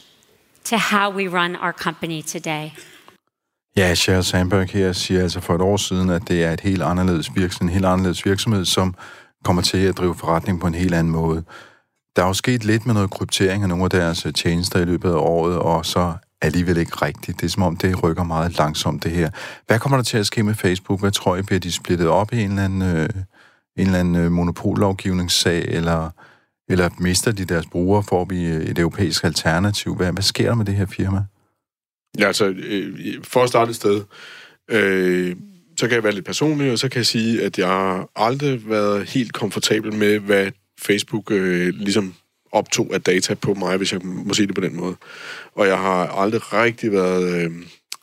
to how we run our company today. Ja, Sheryl Sandberg her siger altså for et år siden, at det er et helt anderledes virksomhed, en helt anderledes virksomhed, som kommer til at drive forretning på en helt anden måde. Der er jo sket lidt med noget kryptering af nogle af deres tjenester i løbet af året, og så alligevel ikke rigtigt. Det er som om, det rykker meget langsomt, det her. Hvad kommer der til at ske med Facebook? Hvad tror I, bliver de splittet op i en eller anden, øh, en eller anden øh, monopollovgivningssag, eller, eller mister de deres brugere? Får vi øh, et europæisk alternativ? Hvad, hvad sker der med det her firma? Ja, altså, øh, for at starte et sted, øh, så kan jeg være lidt personlig, og så kan jeg sige, at jeg har aldrig været helt komfortabel med, hvad Facebook øh, ligesom optog af data på mig, hvis jeg må sige det på den måde. Og jeg har aldrig rigtig været, øh,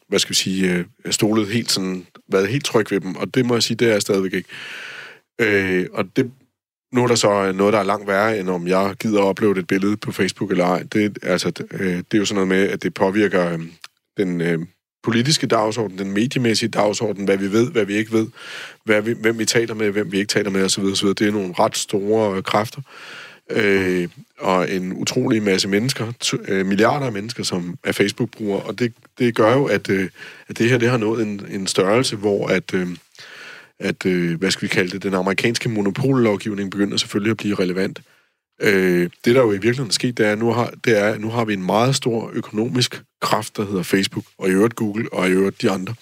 hvad skal vi sige, øh, stolet helt sådan, været helt tryg ved dem, og det må jeg sige, det er jeg stadigvæk ikke. Øh, og det, nu er der så øh, noget, der er langt værre, end om jeg gider at uploade et billede på Facebook eller ej. Det, altså, det, øh, det er jo sådan noget med, at det påvirker øh, den øh, politiske dagsorden, den mediemæssige dagsorden, hvad vi ved, hvad vi ikke ved, hvad vi, hvem vi taler med, hvem vi ikke taler med osv. osv. Det er nogle ret store øh, kræfter. Øh, og en utrolig masse mennesker, t- øh, milliarder af mennesker, som er Facebook-brugere, og det, det gør jo, at, øh, at det her det har nået en, en størrelse, hvor at, øh, at øh, hvad skal vi kalde det, den amerikanske monopollovgivning begynder selvfølgelig at blive relevant. Øh, det, der jo i virkeligheden er sket, det er, nu har, det er, at nu har vi en meget stor økonomisk kraft, der hedder Facebook, og i øvrigt Google, og i øvrigt de andre.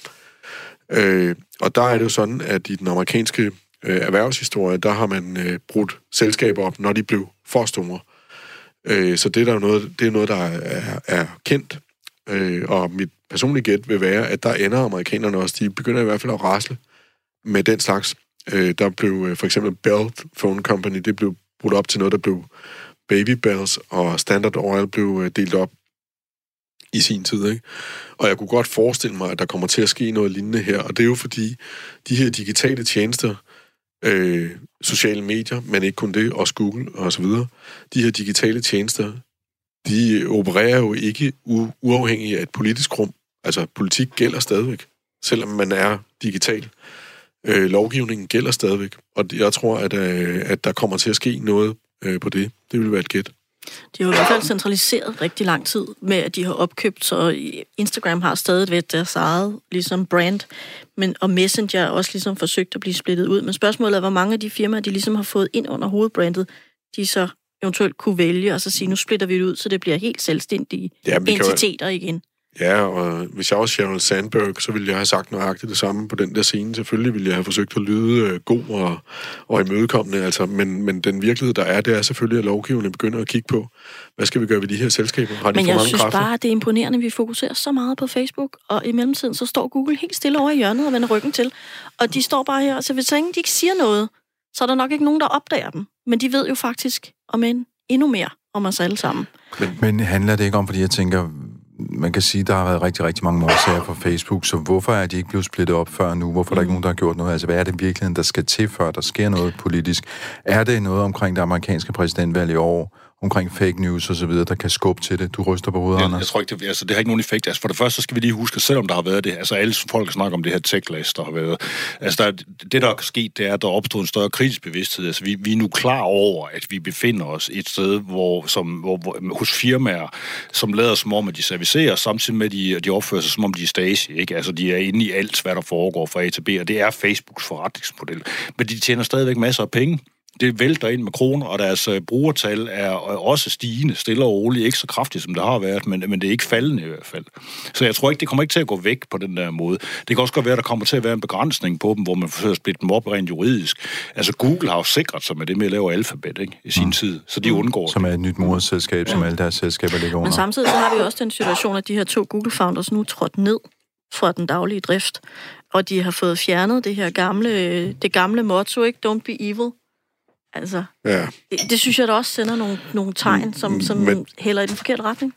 Øh, og der er det jo sådan, at i den amerikanske øh, erhvervshistorie, der har man øh, brudt selskaber op, når de blev for store. Øh, så det er, der jo noget, det er noget, der er, er kendt. Øh, og mit personlige gæt vil være, at der ender amerikanerne også, de begynder i hvert fald at rasle med den slags. Øh, der blev øh, for eksempel Bell Phone Company, det blev brudt op til noget, der blev Baby Bells, og Standard Oil blev øh, delt op i sin tid. Ikke? Og jeg kunne godt forestille mig, at der kommer til at ske noget lignende her, og det er jo fordi, de her digitale tjenester, øh, sociale medier, men ikke kun det, også Google og så videre, de her digitale tjenester, de opererer jo ikke u- uafhængigt af et politisk rum. Altså, politik gælder stadigvæk, selvom man er digital. Øh, lovgivningen gælder stadigvæk, og jeg tror, at, øh, at der kommer til at ske noget øh, på det. Det vil være et gæt. De har jo i hvert fald centraliseret rigtig lang tid med, at de har opkøbt, så Instagram har stadig været deres eget ligesom brand, men, og Messenger er også ligesom forsøgt at blive splittet ud. Men spørgsmålet er, hvor mange af de firmaer, de ligesom har fået ind under hovedbrandet, de så eventuelt kunne vælge og så sige, nu splitter vi det ud, så det bliver helt selvstændige Ja, vi kan jo- entiteter igen. Ja, og hvis jeg også Sheryl Sandberg, så ville jeg have sagt nøjagtigt det samme på den der scene. Selvfølgelig ville jeg have forsøgt at lyde øh, god og, og imødekommende, altså, men, men den virkelighed, der er, det er selvfølgelig, at lovgivningen begynder at kigge på, hvad skal vi gøre ved de her selskaber? Har de Men for jeg mange synes kræfter? bare, at det er imponerende, at vi fokuserer så meget på Facebook, og i mellemtiden så står Google helt stille over i hjørnet og vender ryggen til. Og de står bare her, så hvis ingen de ikke siger noget, så er der nok ikke nogen, der opdager dem. Men de ved jo faktisk om en endnu mere om os alle sammen. Men handler det ikke om, fordi jeg tænker, man kan sige, der har været rigtig, rigtig mange årsager på Facebook, så hvorfor er de ikke blevet splittet op før nu? Hvorfor er der ikke nogen, der har gjort noget? Altså, hvad er det virkeligheden, der skal til, før der sker noget politisk? Er det noget omkring det amerikanske præsidentvalg i år? Omkring fake news og så videre, der kan skubbe til det. Du ryster på hovedet, Jeg, Anders. jeg tror ikke, det, altså, det har ikke nogen effekt. Altså, for det første, så skal vi lige huske, selvom der har været det, altså alle folk snakker om det her tech der har været. Altså, der, det, der er sket, det er, at der er opstået en større kritisk bevidsthed. Altså, vi, vi er nu klar over, at vi befinder os et sted, hvor, som, hvor, hvor, hos firmaer, som lader som om, at de servicerer, samtidig med, at de, de opfører sig som om, de er Stasi. Ikke? Altså, de er inde i alt, hvad der foregår fra A til B, og det er Facebooks forretningsmodel. Men de tjener stadigvæk masser af penge det vælter ind med kroner, og deres øh, brugertal er øh, også stigende, stille og roligt. Ikke så kraftigt, som det har været, men, men det er ikke faldende i hvert fald. Så jeg tror ikke, det kommer ikke til at gå væk på den der måde. Det kan også godt være, at der kommer til at være en begrænsning på dem, hvor man forsøger at splitte dem op rent juridisk. Altså Google har jo sikret sig med det med at lave alfabet ikke, i sin mm. tid, så de undgår Som det. er et nyt moderselskab, som alle deres selskaber ligger Men under. samtidig så har vi også den situation, at de her to Google-founders nu trådt ned fra den daglige drift, og de har fået fjernet det her gamle, det gamle motto, ikke? Don't be evil. Altså, Ja. det, det synes jeg da også sender nogle, nogle tegn, som, som Men- hælder i den forkerte retning.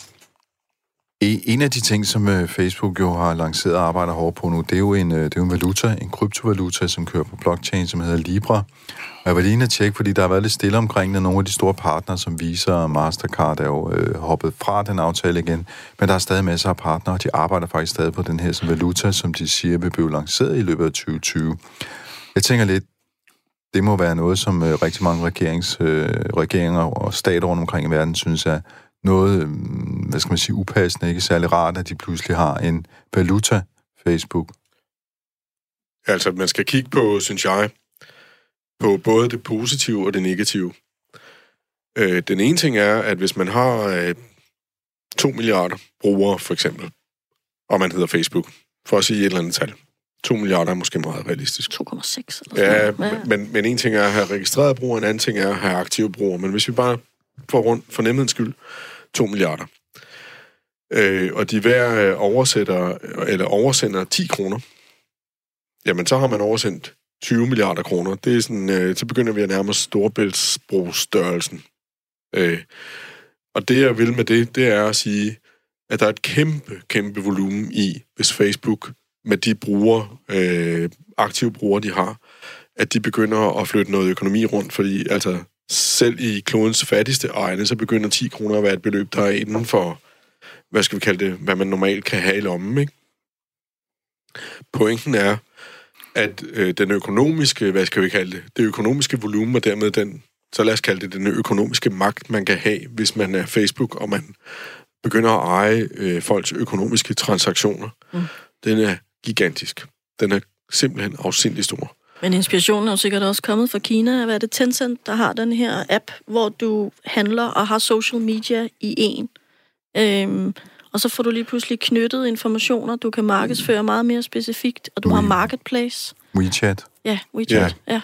En af de ting, som øh, Facebook jo har lanceret og arbejder hårdt på nu, det er jo en, øh, det er jo en valuta, en kryptovaluta, som kører på blockchain, som hedder Libra. Og jeg var lige inde at tjekke, fordi der har været lidt stille omkring det. Nogle af de store partnere, som viser, og Mastercard er jo øh, hoppet fra den aftale igen. Men der er stadig masser af partnere, og de arbejder faktisk stadig på den her som valuta, som de siger vil blive lanceret i løbet af 2020. Jeg tænker lidt, det må være noget, som øh, rigtig mange regerings, øh, regeringer og stater rundt omkring i verden synes er noget, øh, hvad skal man sige, upassende, ikke særlig rart, at de pludselig har en valuta, Facebook. Altså, man skal kigge på, synes jeg, på både det positive og det negative. Øh, den ene ting er, at hvis man har øh, 2 milliarder brugere, for eksempel, og man hedder Facebook, for at sige et eller andet tal. 2 milliarder er måske meget realistisk. 2,6 eller Ja, noget. men, men en ting er at have registreret brugere, en anden ting er at have aktive brugere. Men hvis vi bare får rundt for nemhedens skyld 2 milliarder, øh, og de hver øh, oversætter, eller oversender 10 kroner, jamen så har man oversendt 20 milliarder kroner. Det er sådan, øh, så begynder vi at nærme os storebæltsbrugsstørrelsen. Øh, og det jeg vil med det, det er at sige, at der er et kæmpe, kæmpe volumen i, hvis Facebook med de brugere, øh, aktive brugere, de har, at de begynder at flytte noget økonomi rundt, fordi altså selv i klodens fattigste egne, så begynder 10 kroner at være et beløb, der er inden for, hvad skal vi kalde det, hvad man normalt kan have i lommen, ikke? Pointen er, at øh, den økonomiske, hvad skal vi kalde det, det økonomiske volumen, og dermed den, så lad os kalde det den økonomiske magt, man kan have, hvis man er Facebook, og man begynder at eje øh, folks økonomiske transaktioner, mm. den er gigantisk. Den er simpelthen afsindig stor. Men inspirationen er jo sikkert også kommet fra Kina. Hvad er det Tencent, der har den her app, hvor du handler og har social media i en. Øhm, og så får du lige pludselig knyttet informationer, du kan markedsføre meget mere specifikt, og du har marketplace. WeChat. Ja, WeChat. Ja. ja.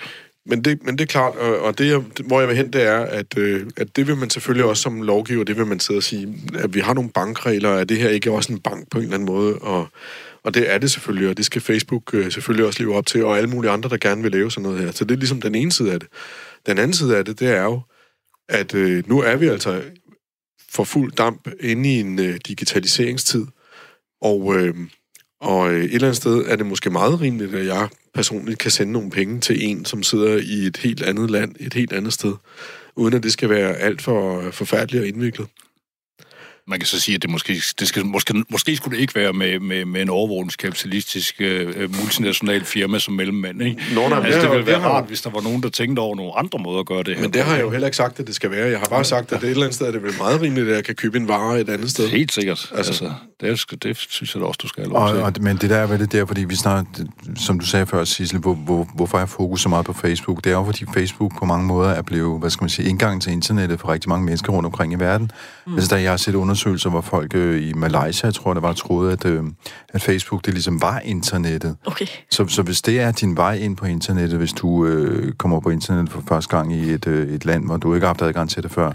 Men det, men det er klart, og, og det, hvor jeg vil hen, det er, at, øh, at det vil man selvfølgelig også som lovgiver, det vil man sidde og sige, at vi har nogle bankregler, er det her ikke også en bank på en eller anden måde? Og, og det er det selvfølgelig, og det skal Facebook øh, selvfølgelig også leve op til, og alle mulige andre, der gerne vil lave sådan noget her. Så det er ligesom den ene side af det. Den anden side af det, det er jo, at øh, nu er vi altså for fuld damp inde i en øh, digitaliseringstid, og, øh, og øh, et eller andet sted er det måske meget rimeligt, at jeg personligt kan sende nogle penge til en, som sidder i et helt andet land, et helt andet sted, uden at det skal være alt for forfærdeligt og indviklet. Man kan så sige, at det måske, det skal, måske, måske skulle det ikke være med, med, med en overvågningskapitalistisk øh, multinational firma som mellemmand. Ikke? Nå, nej, altså, det ville være rart, hvis der var nogen, der tænkte over nogle andre måder at gøre det her. Men det har jeg jo heller ikke sagt, at det skal være. Jeg har bare sagt, at det et eller andet sted er det vel meget rimeligt, at jeg kan købe en vare et andet sted. Helt sikkert. Altså- Altså, det, skal, det synes jeg da også, du skal have lov Og, til. og, men det der er vel det der, fordi vi snart, som du sagde før, Sissel, hvor, hvor, hvorfor er fokus så meget på Facebook? Det er jo, fordi Facebook på mange måder er blevet, hvad skal man sige, indgangen til internettet for rigtig mange mennesker rundt omkring i verden. Mm. Altså, der jeg har set undersøgelser, hvor folk øh, i Malaysia, tror jeg, der var troede, at, øh, at Facebook, det ligesom var internettet. Okay. Så, så hvis det er din vej ind på internettet, hvis du øh, kommer på internettet for første gang i et, øh, et land, hvor du ikke har haft adgang til det før,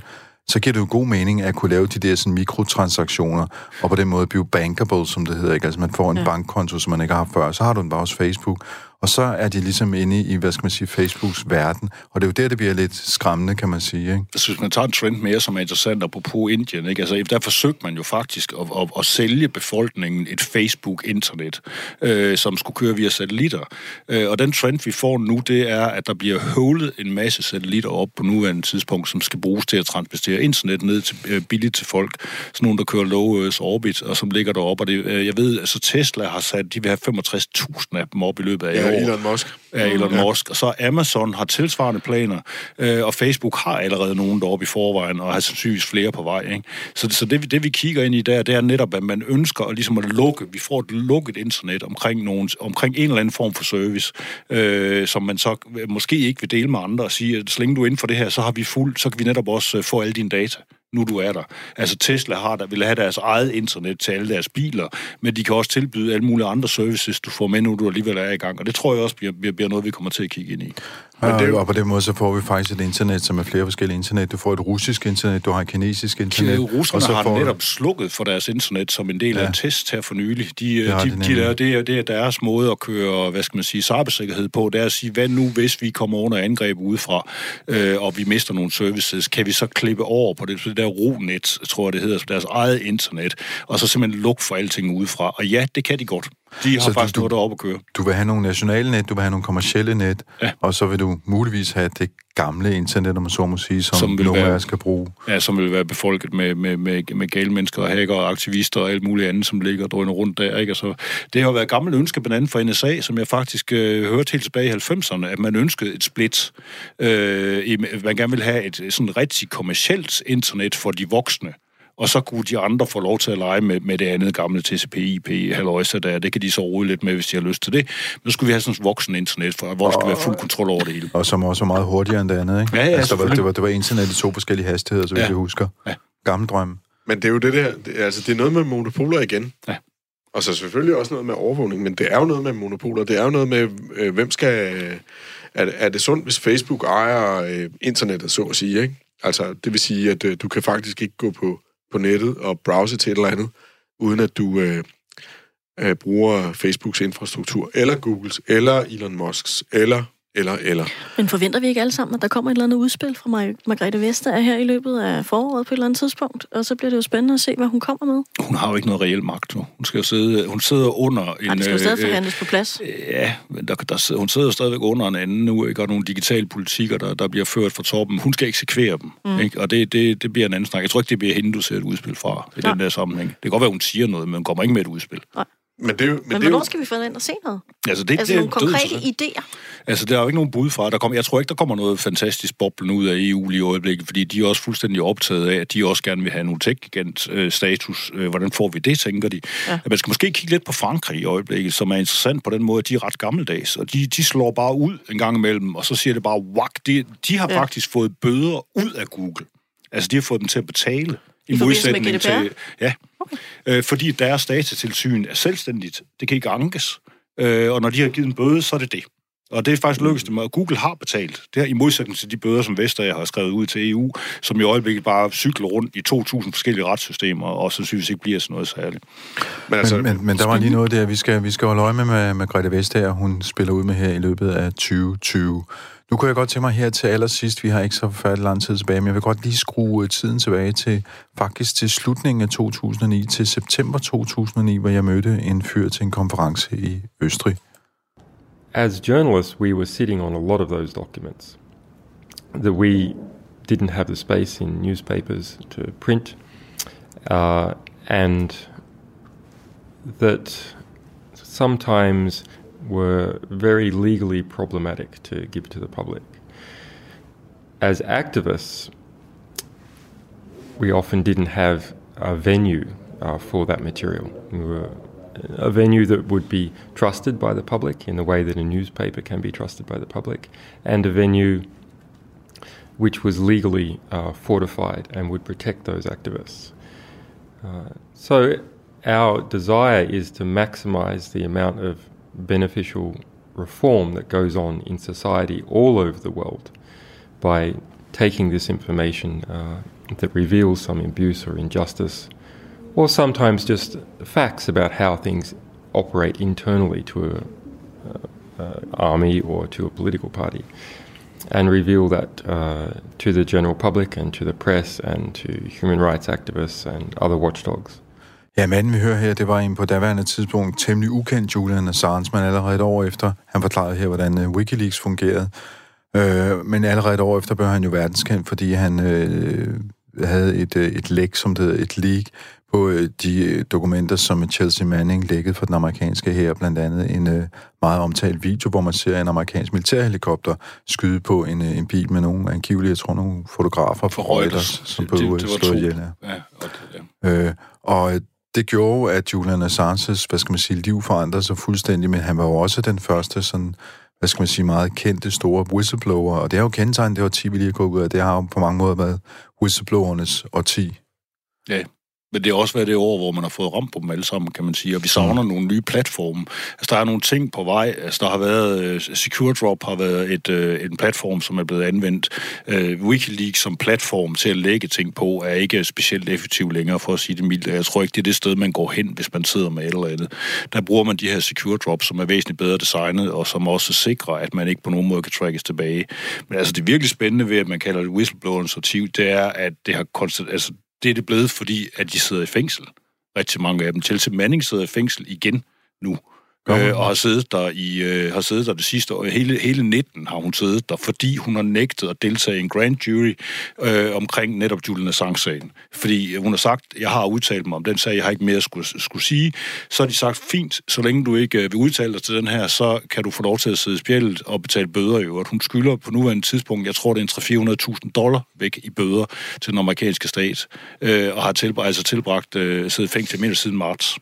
så giver det jo god mening at kunne lave de der sådan, mikrotransaktioner, og på den måde blive bankable, som det hedder. Ikke? Altså man får en ja. Bankkonto, som man ikke har haft før, så har du den bare hos Facebook, Og så er de ligesom inde i, hvad skal man sige, Facebooks verden. Og det er jo der, det bliver lidt skræmmende, kan man sige. Ikke? Jeg synes, man tager en trend mere, som er interessant, apropos Indien. Ikke? Altså, der forsøgte man jo faktisk at, at, at sælge befolkningen et Facebook-internet, øh, som skulle køre via satellitter. Øh, og den trend, vi får nu, det er, at der bliver høvlet en masse satellitter op på nuværende tidspunkt, som skal bruges til at transportere internet ned til, øh, billigt til folk. Sådan nogle, der kører low Earth orbit, og som ligger deroppe. Og det, øh, jeg ved, altså Tesla har sat, de vil have 65.000 af dem op i løbet af Ja, år. Elon Musk. Ja, Elon Musk. Og så Amazon har tilsvarende planer, øh, og Facebook har allerede nogen deroppe i forvejen, og har sandsynligvis flere på vej. Ikke? Så, så det, det, vi kigger ind i der, det er netop, at man ønsker at, ligesom at lukke, vi får et lukket internet omkring, nogen, omkring en eller anden form for service, øh, som man så måske ikke vil dele med andre og sige, at så længe du er inden for det her, så har vi fuld, så kan vi netop også øh, få alle dine data nu du er der. Altså Tesla har der, vil have deres eget internet til alle deres biler, men de kan også tilbyde alle mulige andre services, du får med, nu du alligevel er i gang. Og det tror jeg også bliver, bliver, bliver noget, vi kommer til at kigge ind i. Men det er jo... Og på den måde, så får vi faktisk et internet, som er flere forskellige internet. Du får et russisk internet, du har et kinesisk internet. Russerne så har får netop slukket for deres internet som en del ja. af en test her for nylig. De, har de, de de, der, det, er, det er deres måde at køre, hvad skal man sige, cybersikkerhed på. Det er at sige, hvad nu, hvis vi kommer under angreb udefra, øh, og vi mister nogle services, kan vi så klippe over på det, så det der ronet, tror jeg det hedder, så deres eget internet, og så simpelthen lukke for alting udefra. Og ja, det kan de godt. De har Så du- faktisk du- noget deroppe at køre. Du vil have nogle nationale net, du vil have nogle kommercielle net, Ja. og så vil du muligvis have det gamle internet, om man så må sige, som, Som nogle af være- skal bruge. Ja, som vil være befolket med, med, med, med gale mennesker og hacker og aktivister og alt muligt andet, som ligger og drøner rundt der. Ikke? Og så, det har været et gammelt ønske blandt andet fra NSA, som jeg faktisk øh, hørte helt tilbage i 90'erne, at man ønskede et split. Øh, i, man gerne vil have et sådan rigtig kommercielt internet for de voksne. Og så kunne de andre få lov til at lege med, med det andet gamle TCP/IP halløjsa der. Det kan de så rode lidt med, hvis de har lyst til det. Men så skulle vi have sådan et voksen internet, for, hvor der skal være fuld kontrol over det hele. Og som også er meget hurtigere end det andet, ikke? Ja, ja, altså, det, var, det, var, det var internet i to forskellige hastigheder, så Ja. jeg husker. Ja. Gammel drøm. Men det er jo det der, det, altså det er noget med monopoler igen. Ja. Og så selvfølgelig også noget med overvågning, men det er jo noget med monopoler. Det er jo noget med, øh, hvem skal... Er, er det sundt, hvis Facebook ejer øh, internettet, så at sige, ikke? Altså, det vil sige, at øh, du kan faktisk ikke gå på, på nettet og browse til et eller andet, uden at du øh, øh, bruger Facebooks infrastruktur, eller Googles, eller Elon Musks, eller, eller, eller. Men forventer vi ikke alle sammen, at der kommer et eller andet udspil fra Mar- Margrethe Vestager her i løbet af foråret på et eller andet tidspunkt? Og så bliver det jo spændende at se, hvad hun kommer med. Hun har jo ikke noget reelt magt nu. Hun skal jo sidde, hun sidder under en... Nej, det skal jo stadig øh, forhandles på plads. Ja, men der, der, hun sidder stadigvæk under en anden nu, ikke? og nogle digitale politikker, der, der bliver ført fra toppen. Hun skal eksekvere dem, mm. ikke? og det, det, det bliver en anden snak. Jeg tror ikke, det bliver hende, du ser et udspil fra i Nej. den der sammenhæng. Det kan godt være, hun siger noget, men hun kommer ikke med et udspil. Men det. Men, Men det er jo, hvornår skal vi forvente at se noget? Altså, det, Altså det, nogle død konkrete interessant. idéer. Altså, der er jo ikke nogen bud fra. Der kommer, jeg tror ikke, der kommer noget fantastisk boble ud af EU lige i øjeblikket, fordi de er også fuldstændig optaget af, at de også gerne vil have nogle tech-gigant-status. Øh, Hvordan får vi det, tænker de? Ja. Man skal måske kigge lidt på Frankrig i øjeblikket, som er interessant på den måde, at de er ret gammeldags, og de, de slår bare ud en gang imellem, og så siger det bare, wak, de, de har Ja. faktisk fået bøder ud af Google. Altså, de har fået dem til at betale. I med GDPR? til... Ja, okay. øh, fordi deres datatilsyn er selvstændigt. Det kan ikke ankes. Øh, og når de har givet en bøde, så er det det. Og det er faktisk lykkedes dem, og Google har betalt. Det er i modsætning til de bøder, som Vestager har skrevet ud til EU, som i øjeblikket bare cykler rundt i 2.000 forskellige retssystemer, og sandsynligvis ikke bliver sådan noget særligt. men altså, Men, men, men der var lige noget der, vi skal, vi skal holde øje med, med, med Grete Vestager, hun spiller ud med her i løbet af 2020. Nu kunne jeg godt tænke mig her til allersidst, vi har ikke så forfærdelig lang tid tilbage, men jeg vil godt lige skrue øh, tiden tilbage til faktisk til slutningen af 2009, til september 2009, hvor jeg mødte en fyr til en konference i Østrig. as journalists, we were sitting on a lot of those documents that we didn't have the space in newspapers to print, uh, and that sometimes were very legally problematic to give to the public. As activists, we often didn't have a venue uh, for that material. We were a venue that would be trusted by the public in the way that a newspaper can be trusted by the public, and a venue which was legally uh, fortified and would protect those activists. Uh, so, our desire is to maximize the amount of beneficial reform that goes on in society all over the world by taking this information uh, that reveals some abuse or injustice, or sometimes just facts about how things operate internally to a, uh, army or to a political party, and reveal that uh, to the general public and to the press and to human rights activists and other watchdogs. Ja, manden vi hører her, det var en på daværende tidspunkt temmelig ukendt Julian Assange, men allerede et år efter, han forklarede her, hvordan uh, Wikileaks fungerede. Øh, men allerede et år efter blev han jo verdenskendt, fordi han øh, havde et, øh, et læk, som det hedder, et leak, på øh, de øh, dokumenter, som Chelsea Manning lækkede for den amerikanske her, blandt andet en øh, meget omtalt video, hvor man ser en amerikansk militærhelikopter skyde på en, øh, en bil med nogle angivelige, jeg tror, nogle fotografer fra Reuters, som blev slået ihjel. Ja. Det, ja. Øh, og det gjorde, at Julian Assanges, hvad skal man sige, liv forandrede sig fuldstændig, men han var jo også den første sådan, hvad skal man sige, meget kendte store whistleblower, og det er jo kendetegnet, det årti, vi lige har gået ud af, det har jo på mange måder været whistleblowernes årti. Ja, men det har også været det år, hvor man har fået ramt på dem alle sammen, kan man sige, og vi savner mm. nogle nye platforme. Altså, der er nogle ting på vej. Altså, der har været... Uh, Secure Drop har været et, uh, en platform, som er blevet anvendt. Uh, Wikileaks som platform til at lægge ting på, er ikke specielt effektiv længere, for at sige det mildt. Jeg tror ikke, det er det sted, man går hen, hvis man sidder med et eller andet. Der bruger man de her Secure Drops, som er væsentligt bedre designet, og som også sikrer, at man ikke på nogen måde kan trackes tilbage. Men altså, det virkelig spændende ved, at man kalder det whistleblowerens artiv, det er, at det har konstant... Altså, det er det blevet, fordi at de sidder i fængsel. Rigtig mange af dem. Chelsea Manning sidder i fængsel igen nu. Øh, og har siddet der i øh, har siddet der det sidste år. Hele, hele 19 har hun siddet der, fordi hun har nægtet at deltage i en grand jury øh, omkring netop Julian Assange-sagen. Fordi hun har sagt, jeg har udtalt mig om den sag, jeg har ikke mere at skulle, skulle sige. Så har de sagt, fint, så længe du ikke øh, vil udtale dig til den her, så kan du få lov til at sidde i spjældet og betale bøder i øvrigt. Hun skylder på nuværende tidspunkt, jeg tror det er 300-400.000 dollar væk i bøder til den amerikanske stat, øh, og har tilbragt, altså tilbragt øh, siddet fængsel mindst siden marts.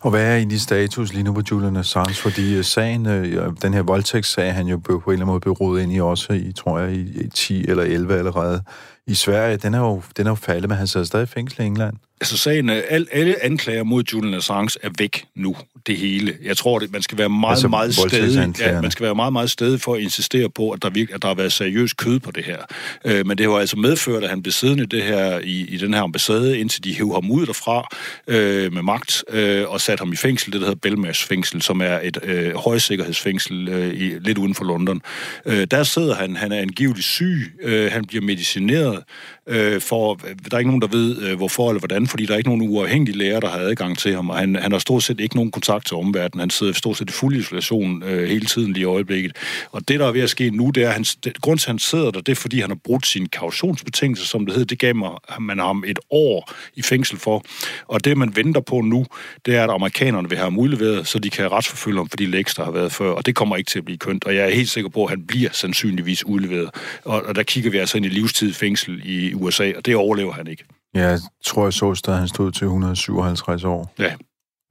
Og hvad er egentlig status lige nu på Julian Assange? Fordi øh, sagen, øh, den her voldtægtssag, han jo på en eller anden måde blev rodet ind i også i, tror jeg, i 10 eller 11 allerede. I Sverige, den er jo, den er jo faldet, men han sidder stadig i fængsel i England. Altså sagen er, al, alle anklager mod Julian Assange er væk nu, det hele. Jeg tror, at man skal være meget, Altså, meget stedig. Ja, man skal være meget, meget stedig for at insistere på, at der, virke, at der har været seriøs kød på det her. Øh, men det har altså medført, at han blev siddende det her, i, i den her ambassade, indtil de hævde ham ud derfra øh, med magt øh, og satte ham i fængsel, det der hedder Belmas fængsel, som er et øh, højsikkerhedsfængsel øh, i, lidt uden for London. Øh, der sidder han, han er angiveligt syg, øh, han bliver medicineret, øh, for, der er ikke nogen, der ved, øh, hvorfor eller hvordan, fordi der er ikke nogen uafhængige læger, der har adgang til ham, og han, han har stort set ikke nogen kontakt til omverdenen. Han sidder stort set i fuld isolation øh, hele tiden lige i øjeblikket. Og det, der er ved at ske nu, det er, at han, det, grund til, at han sidder der, det er, fordi han har brudt sin kautionsbetingelse, som det hedder. Det gav mig, man ham et år i fængsel for. Og det, man venter på nu, det er, at amerikanerne vil have ham udleveret, så de kan retsforfølge ham for de læks, der har været før. Og det kommer ikke til at blive kønt. Og jeg er helt sikker på, at han bliver sandsynligvis udleveret. Og, og der kigger vi altså ind i livstid fængsel i USA, og det overlever han ikke. Ja, jeg tror, jeg så at han stod til 157 år. Ja.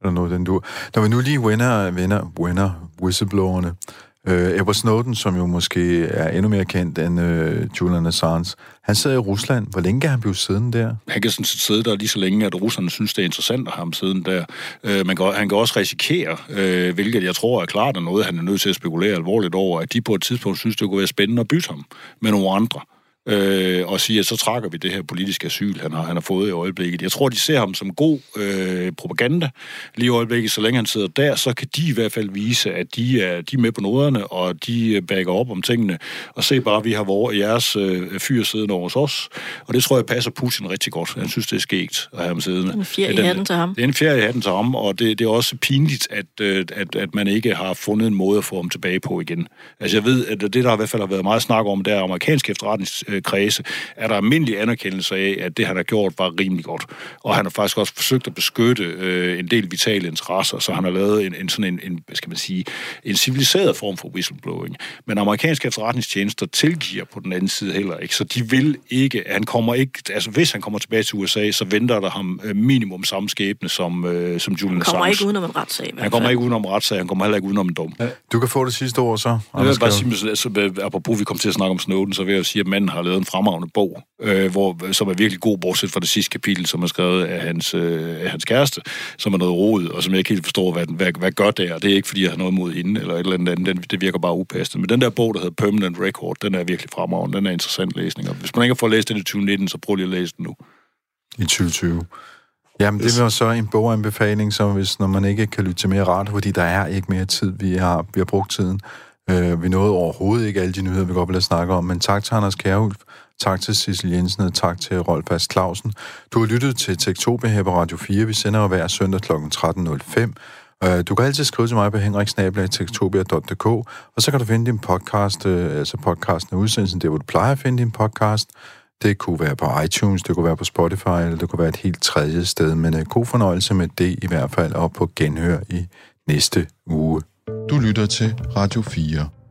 Eller noget, den du. Når vi nu lige vender, vender, vender whistleblowerne. Øh, Edward Snowden, som jo måske er endnu mere kendt end øh, Julian Assange, han sidder i Rusland. Hvor længe kan han blive siddende der? Han kan sådan set sidde der lige så længe, at russerne synes, det er interessant at have ham siddende der. Øh, man kan, han kan også risikere, øh, hvilket jeg tror er klart er noget, han er nødt til at spekulere alvorligt over, at de på et tidspunkt synes, det kunne være spændende at bytte ham med nogle andre. Øh, og sige, at så trækker vi det her politiske asyl, han har, han har fået i øjeblikket. Jeg tror, de ser ham som god øh, propaganda lige i øjeblikket. Så længe han sidder der, så kan de i hvert fald vise, at de er, de er med på noderne, og de øh, backer op om tingene. Og se bare, vi har vores, jeres øh, fyr siddende over os. Og det tror jeg passer Putin rigtig godt. Han synes, det er skægt at have ham siddende. En fjer i hatten til ham. Det er en fjerde i hatten til ham, og det, det er også pinligt, at, øh, at, at man ikke har fundet en måde at få ham tilbage på igen. Altså jeg ved, at det, der i hvert fald har været meget snak om, det er amerikanske efterretningskredse, er der almindelig anerkendelse af, at det, han har gjort, var rimelig godt. Og han har faktisk også forsøgt at beskytte øh, en del vitale interesser, så han har lavet en, en sådan en, en, skal man sige, en civiliseret form for whistleblowing. Men amerikanske efterretningstjenester tilgiver på den anden side heller ikke, så de vil ikke, han kommer ikke, altså hvis han kommer tilbage til USA, så venter der ham øh, minimum samme skæbne som, øh, som Julian Han kommer Assange. ikke udenom en retssag. Han kommer ikke udenom retssag, han kommer heller ikke udenom en dom. Ja, Du kan få det sidste ord så. jeg vil bare sige, altså, øh, apropos vi kom til at snakke om Snowden, så vil jeg jo sige, at manden har lavet en fremragende bog, øh, hvor, som er virkelig god, bortset fra det sidste kapitel, som er skrevet af hans, øh, af hans kæreste, som er noget rod, og som jeg ikke helt forstår, hvad, hvad, hvad gør det, og det er ikke, fordi jeg har noget mod hende, eller et eller andet andet, den, det virker bare upassende. Men den der bog, der hedder Permanent Record, den er virkelig fremragende, den er interessant læsning, og hvis man ikke har fået læst den i 2019, så prøv lige at læse den nu. i 2020. Jamen, det var så en boganbefaling, som hvis, når man ikke kan lytte til mere ret, fordi der er ikke mere tid, vi har, vi har brugt tiden. Øh, vi nåede overhovedet ikke alle de nyheder, vi godt ville snakke om, men tak til Anders Kjærhulf, tak til Sissel Jensen og tak til Rolf Fast Clausen. Du har lyttet til Tektopia her på Radio 4. Vi sender hver søndag kl. 13.05. Øh, du kan altid skrive til mig på henriksnabla.tektopia.dk, og så kan du finde din podcast, øh, altså podcasten af udsendelsen, der hvor du plejer at finde din podcast. Det kunne være på iTunes, det kunne være på Spotify, eller det kunne være et helt tredje sted, men uh, god fornøjelse med det i hvert fald, og på genhør i næste uge. Du lytter til Radio 4.